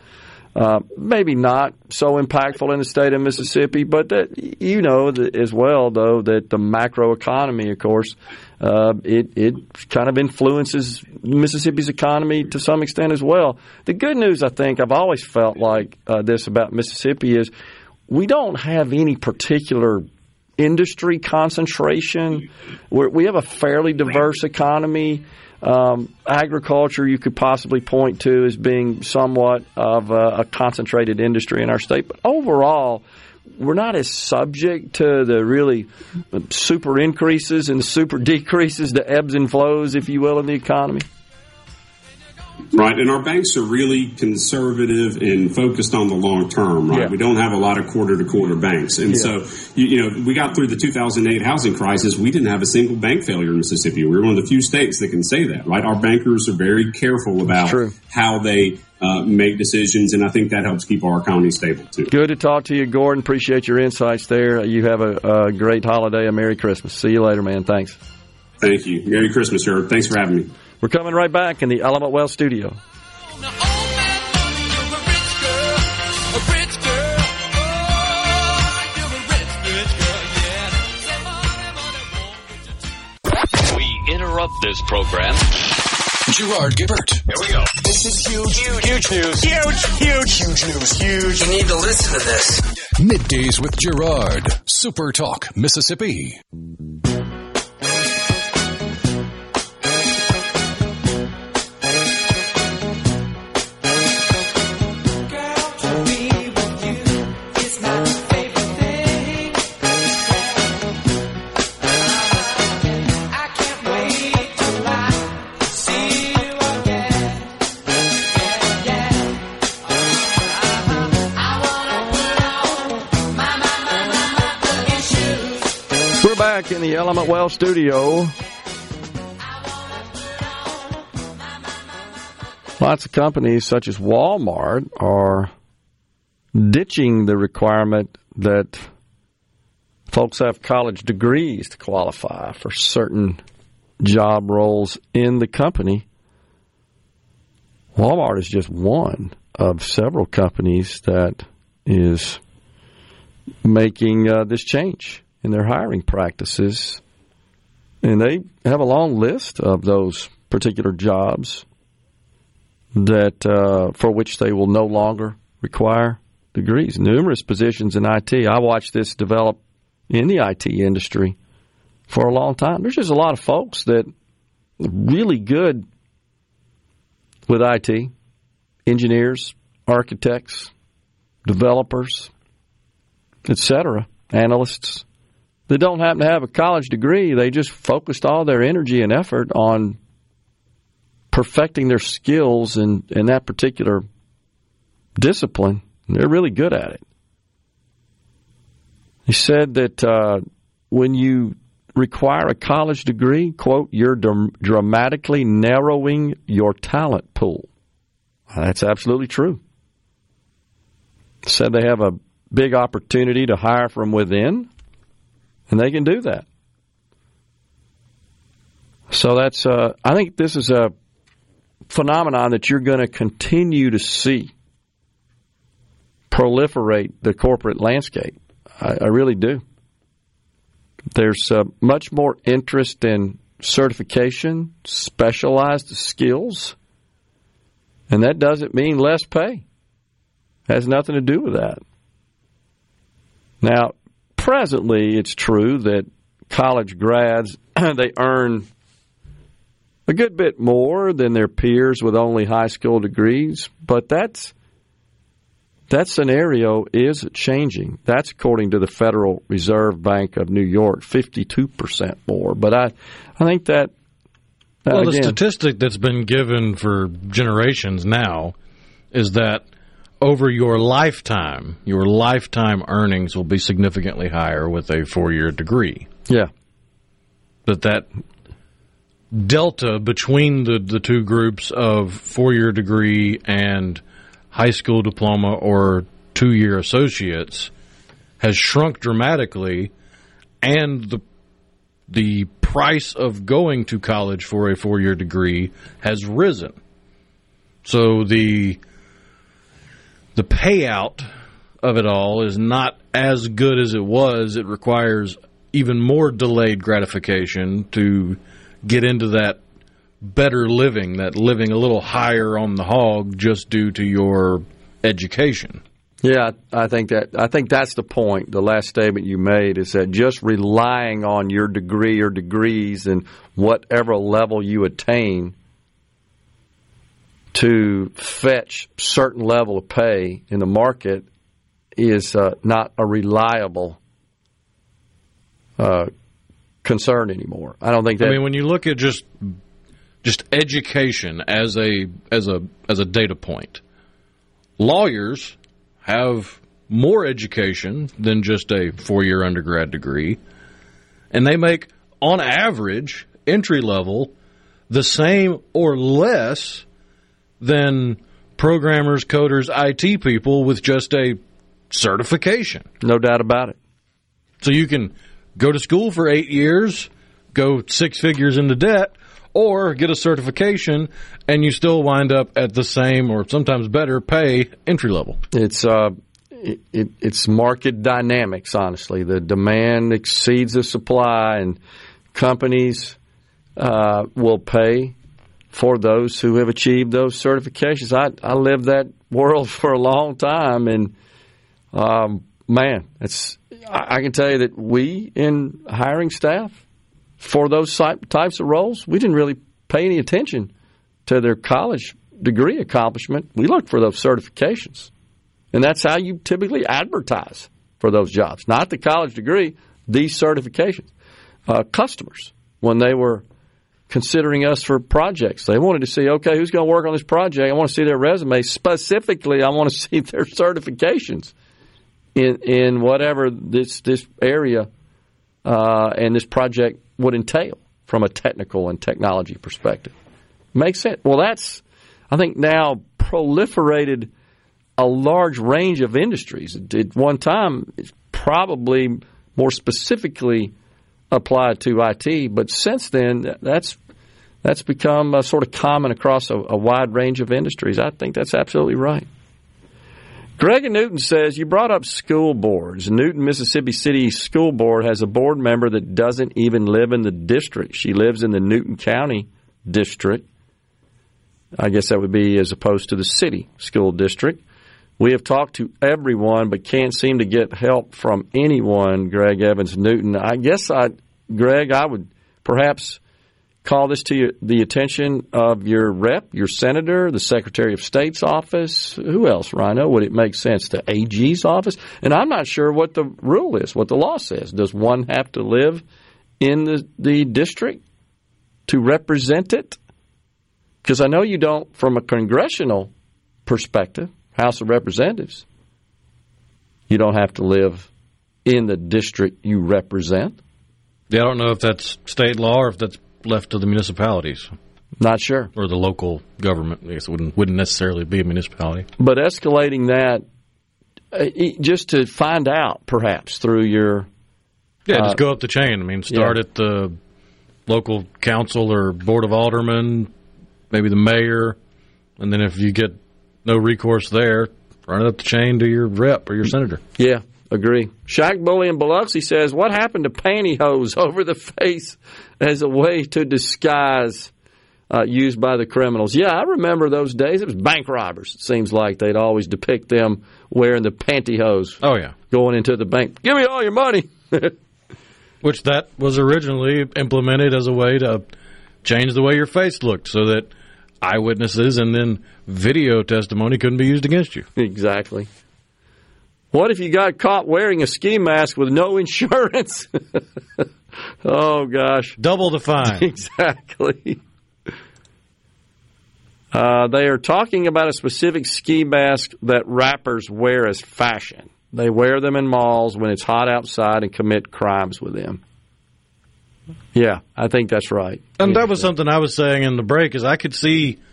Uh, maybe not so impactful in the state of Mississippi, but that you know as well, though, that the macro economy, of course, uh, it it kind of influences Mississippi's economy to some extent as well. The good news, I think, I've always felt like uh, this about Mississippi is we don't have any particular industry concentration. We're, we have a fairly diverse economy. Um, agriculture, you could possibly point to as being somewhat of a, a, concentrated industry in our state, but overall, we're not as subject to the really super increases and super <laughs> decreases, the ebbs and flows, if you will, in the economy. Right, and our banks are really conservative and focused on the long term. Right, yeah. we don't have a lot of quarter to quarter banks, and yeah. so you, you, know we got through the 2008 housing crisis. We didn't have a single bank failure in Mississippi. We were one of the few states that can say that. Right, our bankers are very careful about how they uh, make decisions, and I think that helps keep our economy stable too. Good to talk to you, Gordon. Appreciate your insights there. You have a, a great holiday, a Merry Christmas. See you later, man. Thanks. Thank you. Merry Christmas, sir. Thanks for having me. We're coming right back in the Element Wealth studio. We interrupt this program. Gerard Gibert. Here we go. This is huge. Huge, huge news. Huge, huge, huge news. Huge. You need to listen to this. Middays with Gerard. Super Talk, Mississippi. Back in the Element Wealth studio. Lots of companies, such as Walmart, are ditching the requirement that folks have college degrees to qualify for certain job roles in the company. Walmart is just one of several companies that is making uh, this change in their hiring practices. And they have a long list of those particular jobs that uh, for which they will no longer require degrees. Numerous positions in IT. I watched this develop in the IT industry for a long time. There's just a lot of folks that really good with IT, engineers, architects, developers, etc., analysts that don't happen to have a college degree. They just focused all their energy and effort on perfecting their skills in, in that particular discipline. They're really good at it. He said that uh, when you require a college degree, quote, you're dramatically narrowing your talent pool. That's absolutely true. Said they have a big opportunity to hire from within and they can do that. So that's uh, I think this is a phenomenon that you're going to continue to see proliferate the corporate landscape. I, I really do. There's uh, much more interest in certification, specialized skills, and that doesn't mean less pay. It has nothing to do with that. Now, presently, it's true that college grads <clears throat> they earn a good bit more than their peers with only high school degrees, but that's that scenario is changing. That's according to the Federal Reserve Bank of New York, 52% more. But I, I think that. that well, again, the statistic that's been given for generations now is that over your lifetime, your lifetime earnings will be significantly higher with a four year degree. Yeah. But that delta between the, the two groups of four year degree and high school diploma or two year associates has shrunk dramatically, and the the price of going to college for a four year degree has risen. So the the payout of it all is not as good as it was. It requires even more delayed gratification to get into that better living, that living a little higher on the hog just due to your education. Yeah, I think that I think that's the point. The last statement you made is that just relying on your degree or degrees and whatever level you attain to fetch certain level of pay in the market is uh, not a reliable uh, concern anymore. I don't think that. I mean, when you look at just just education as a as a as a data point, lawyers have more education than just a four year undergrad degree, and they make on average entry level the same or less than programmers, coders, IT people with just a certification. No doubt about it. So you can go to school for eight years, go six figures into debt, or get a certification and you still wind up at the same or sometimes better pay entry level. It's uh, it, it, it's market dynamics. Honestly, the demand exceeds the supply, and companies uh, will pay for those who have achieved those certifications. I, I lived that world <laughs> for a long time, and um, man, it's I, I can tell you that we in hiring staff for those types of roles, we didn't really pay any attention to their college degree accomplishment. We looked for those certifications, and that's how you typically advertise for those jobs. Not the college degree, these certifications. Uh, customers, when they were considering us for projects. They wanted to see, okay, who's going to work on this project? I want to see their resume. Specifically, I want to <laughs> see their certifications in in whatever this this area uh, and this project would entail from a technical and technology perspective. Makes sense. Well, that's I think now proliferated a large range of industries. At one time, it's probably more specifically applied to IT, but since then, that's that's become uh, sort of common across a, a wide range of industries. I think that's absolutely right. Greg and Newton says you brought up school boards. Newton, Mississippi City School Board has a board member that doesn't even live in the district. She lives in the Newton County district. I guess that would be as opposed to the city school district. We have talked to everyone, but can't seem to get help from anyone. Greg Evans Newton. I guess I, Greg, I would perhaps call this to the attention of your rep, your senator, the Secretary of State's office? Who else, Rhino? Would it make sense to AG's office? And I'm not sure what the rule is, what the law says. Does one have to live in the, the district to represent it? Because I know you don't, from a congressional perspective, House of Representatives, you don't have to live in the district you represent. Yeah, I don't know if that's state law or if that's left to the municipalities. Not sure. Or the local government. I guess it wouldn't, wouldn't necessarily be a municipality. But escalating that uh, just to find out, perhaps, through your. Yeah, uh, just go up the chain. I mean, start yeah. at the local council or board of aldermen, maybe the mayor, and then if you get no recourse there, run it up the chain to your rep or your senator. Yeah, Agree. Shaq Bully in Biloxi says, What happened to pantyhose <laughs> over the face as a way to disguise uh, used by the criminals? Yeah, I remember those days. It was bank robbers. It seems like they'd always depict them wearing the pantyhose. Oh, yeah. Going into the bank. Give me all your money. <laughs> Which that was originally implemented as a way to change the way your face looked so that eyewitnesses and then video testimony couldn't be used against you. Exactly. What if you got caught wearing a ski mask with no <laughs> insurance? <laughs> oh, gosh. Double the fine. <laughs> Exactly. Uh, they are talking about a specific ski mask that rappers wear as fashion. They wear them in malls when it's hot outside and commit crimes with them. Yeah, I think that's right. And that was something I was saying in the break is I could see –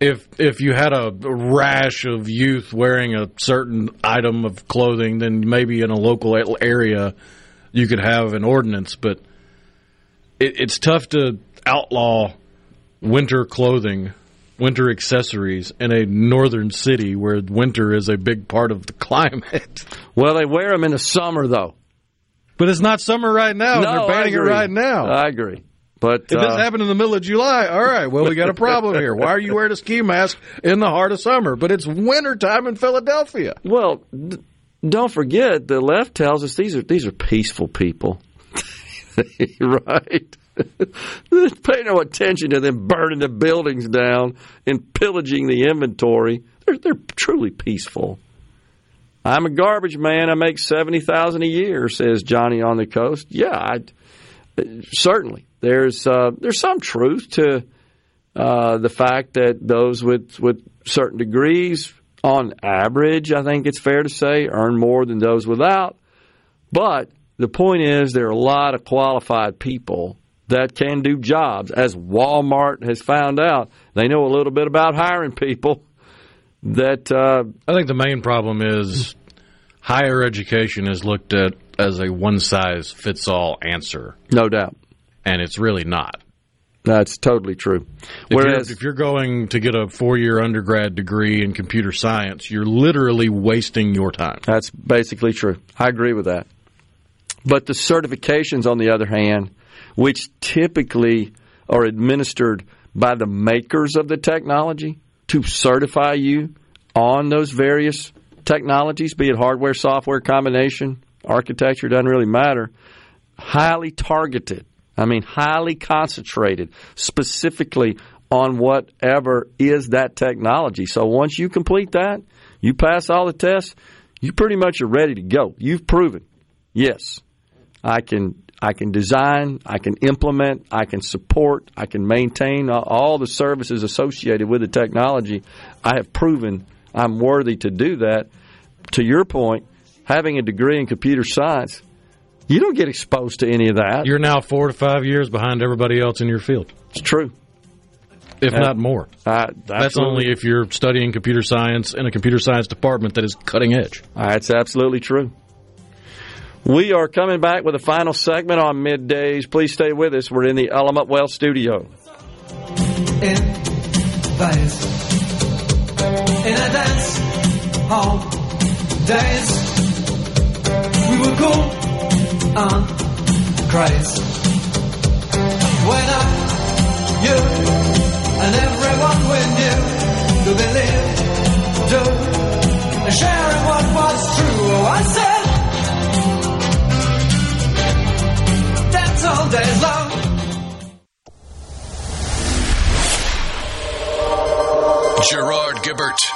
if if you had a rash of youth wearing a certain item of clothing, then maybe in a local area you could have an ordinance. But it, it's tough to outlaw winter clothing, winter accessories in a northern city where winter is a big part of the climate. <laughs> Well, they wear them in the summer though. But it's not summer right now. No, they're banning it right now. I agree. But if uh, this happened in the middle of July, all right, well, we got a problem here. Why are you wearing a ski mask in the heart of summer? But it's wintertime in Philadelphia. Well, d- don't forget the left tells us these are these are peaceful people, <laughs> right? <laughs> Pay no attention to them burning the buildings down and pillaging the inventory. They're they're truly peaceful. I'm a garbage man. I make seventy thousand a year, says Johnny on the coast. Yeah, I, certainly there's uh, there's some truth to uh, the fact that those with with certain degrees, on average, I think it's fair to say, earn more than those without. But the point is, there are a lot of qualified people that can do jobs. As Walmart has found out, they know a little bit about hiring people. That uh, I think the main problem is higher education is looked at as a one size fits all answer. No doubt and it's really not. That's totally true. If Whereas, you're, if you're going to get a four year undergrad degree in computer science, you're literally wasting your time. That's basically true. I agree with that. But the certifications, on the other hand, which typically are administered by the makers of the technology to certify you on those various technologies, be it hardware, software combination, architecture, doesn't really matter. Highly targeted. I mean, highly concentrated, specifically on whatever is that technology. So once you complete that, you pass all the tests, you pretty much are ready to go. You've proven, yes, I can I can design, I can implement, I can support, I can maintain all the services associated with the technology. I have proven I'm worthy to do that. To your point, having a degree in computer science, you don't get exposed to any of that. You're now four to five years behind everybody else in your field. It's true. If uh, not more. Uh, that's only if you're studying computer science in a computer science department that is cutting edge. That's absolutely true. We are coming back with a final segment on middays. Please stay with us. We're in the Element Wealth studio. In we were cool um. on crazy. When I, you, and everyone we knew to believe, to sharing what was true. Oh, I said. That's all day long. Gerard Gibert.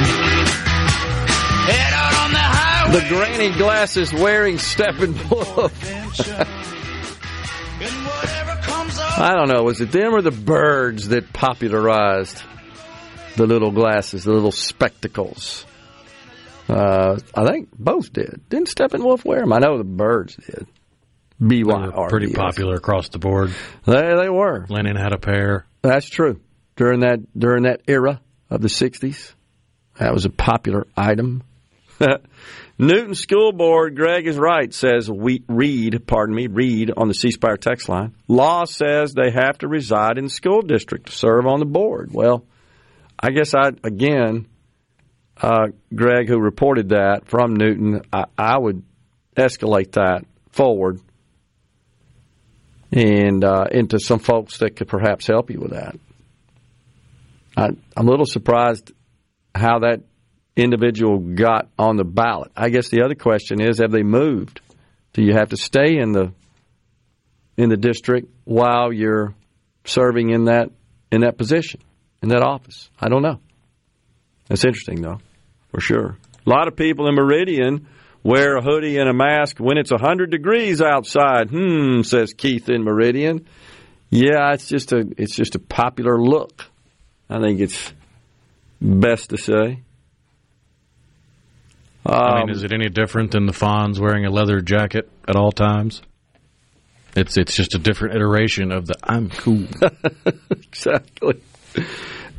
The granny glasses wearing Steppenwolf. <laughs> I don't know. Was it them or the Byrds that popularized the little glasses, the little spectacles? Uh, I think both did. Didn't Steppenwolf wear them? I know the Byrds did. BYR. Pretty popular across the board. They they were. Lennon had a pair. That's true. During that during that era of the '60s, that was a popular item. <laughs> Newton School Board, Greg is right, says we read, pardon me, read on the C Spire text line. Law says they have to reside in the school district to serve on the board. Well, I guess I again, uh, Greg, who reported that from Newton, I, I would escalate that forward and uh, into some folks that could perhaps help you with that. I, I'm a little surprised how that individual got on the ballot. I guess the other question is have they moved? Do you have to stay in the in the district while you're serving in that in that position, in that office? I don't know. That's interesting though, for sure. A lot of people in Meridian wear a hoodie and a mask when it's 100 degrees outside. Hmm, says Keith in Meridian. Yeah, it's just a it's just a popular look. I think it's best to say. Um, I mean, um, is it any different than the Fonz wearing a leather jacket at all times? It's it's just a different iteration of the I'm cool. <laughs> exactly.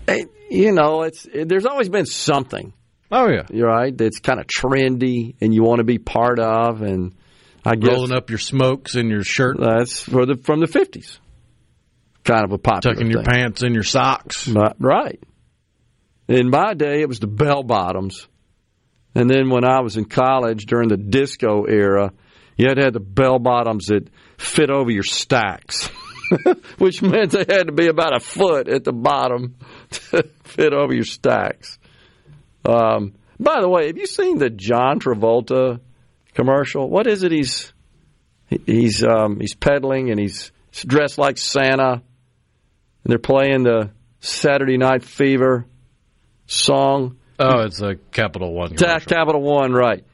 Hey, you know, it's it, there's always been something. Oh yeah, you're right. That's kind of trendy, and you want to be part of. And I guess rolling up your smokes in your shirt. That's for the from the fifties. Kind of a popular. Tucking your pants in your socks. Right. In my day, it was the bell bottoms and then when I was in college during the disco era, you had to have the bell bottoms that fit over your stacks, <laughs> which meant they had to be about a foot at the bottom <laughs> to fit over your stacks. Um, by the way, have you seen the John Travolta commercial? What is it? He's he's um, he's peddling and he's dressed like Santa, and they're playing the Saturday Night Fever song Oh, it's a Capital One. Commercial. Capital One, right.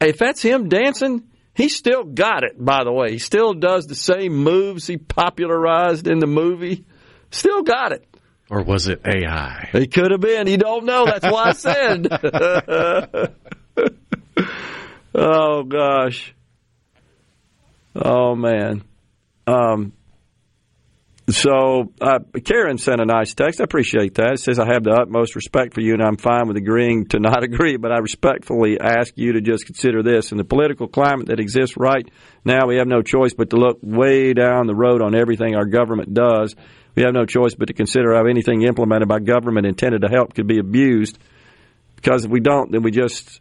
If that's him dancing, he still got it, by the way. He still does the same moves he popularized in the movie. Still got it. Or was it AI? It could have been. You don't know. That's why I said. <laughs> oh, gosh. Oh, man. Um, So uh, Karen sent a nice text. I appreciate that. It says, I have the utmost respect for you, and I'm fine with agreeing to not <laughs> agree, but I respectfully ask you to just consider this. In the political climate that exists right now, we have no choice but to look way down the road on everything our government does. We have no choice but to consider how anything implemented by government intended to help could be abused. Because if we don't, then we just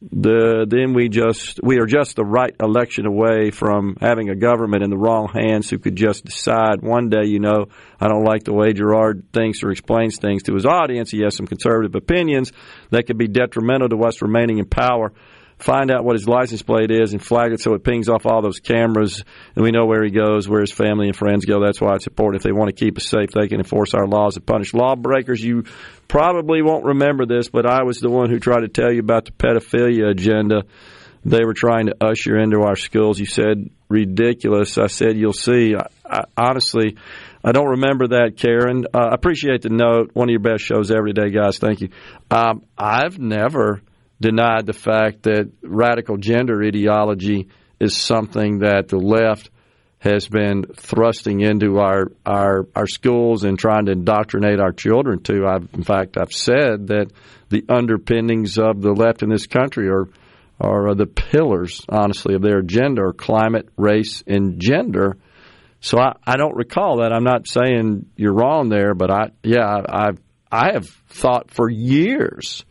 the then we just we are just the right election away from having a government in the wrong hands who could just decide one day, you know, I don't like the way Gerard thinks or explains things to his audience. He has some conservative opinions that could be detrimental to us remaining in power find out what his license plate is and flag it so it pings off all those cameras and we know where he goes, where his family and friends go. That's why it's important. If they want to keep us safe, they can enforce our laws and punish lawbreakers. You probably won't remember this, but I was the one who tried to tell you about the pedophilia agenda they were trying to usher into our schools. You said ridiculous. I said you'll see. I, I, honestly, I don't remember that, Karen. Uh, I appreciate the note. One of your best shows every day, guys. Thank you. Um, I've never denied the fact that radical gender ideology is something that the left has been thrusting into our, our our schools and trying to indoctrinate our children to. I've, in fact, I've said that the underpinnings of the left in this country are are uh, the pillars, honestly, of their agenda are climate, race, and gender. So I, I don't recall that. I'm not saying you're wrong there, but I yeah I've I have thought for years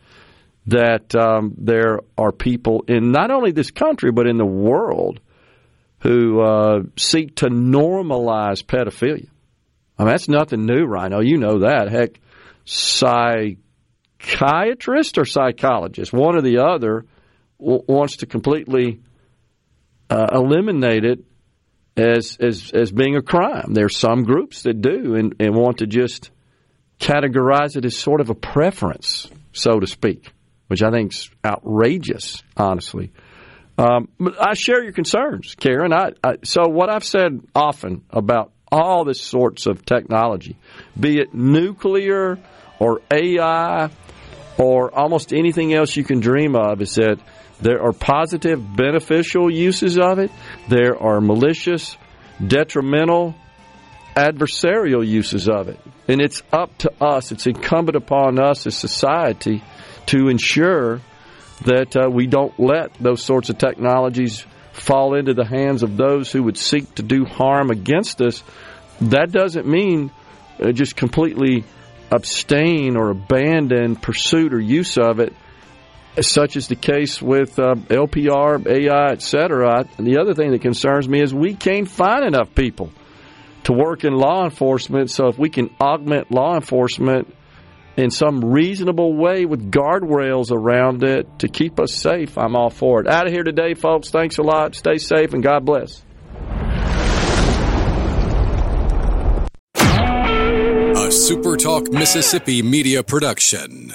that um, there are people in not only this country but in the world who uh, seek to normalize pedophilia. I mean, that's nothing new, Rhino. You know that. Heck, psychiatrist or psychologist, one or the other, w- wants to completely uh, eliminate it as, as as being a crime. There are some groups that do and, and want to just categorize it as sort of a preference, so to speak which I think is outrageous, honestly. Um, I share your concerns, Karen. I, I, so what I've said often about all this sorts of technology, be it nuclear or AI or almost anything else you can dream of, is that there are positive, beneficial uses of it. There are malicious, detrimental, adversarial uses of it. And it's up to us, it's incumbent upon us as society to ensure that uh, we don't let those sorts of technologies fall into the hands of those who would seek to do harm against us. That doesn't mean uh, just completely abstain or abandon pursuit or use of it, such as the case with uh, LPR, AI, etc. And the other thing that concerns me is we can't find enough people to work in law enforcement. So if we can augment law enforcement in some reasonable way with guardrails around it to keep us safe, I'm all for it. Out of here today, folks. Thanks a lot. Stay safe and God bless. A SuperTalk Mississippi media production.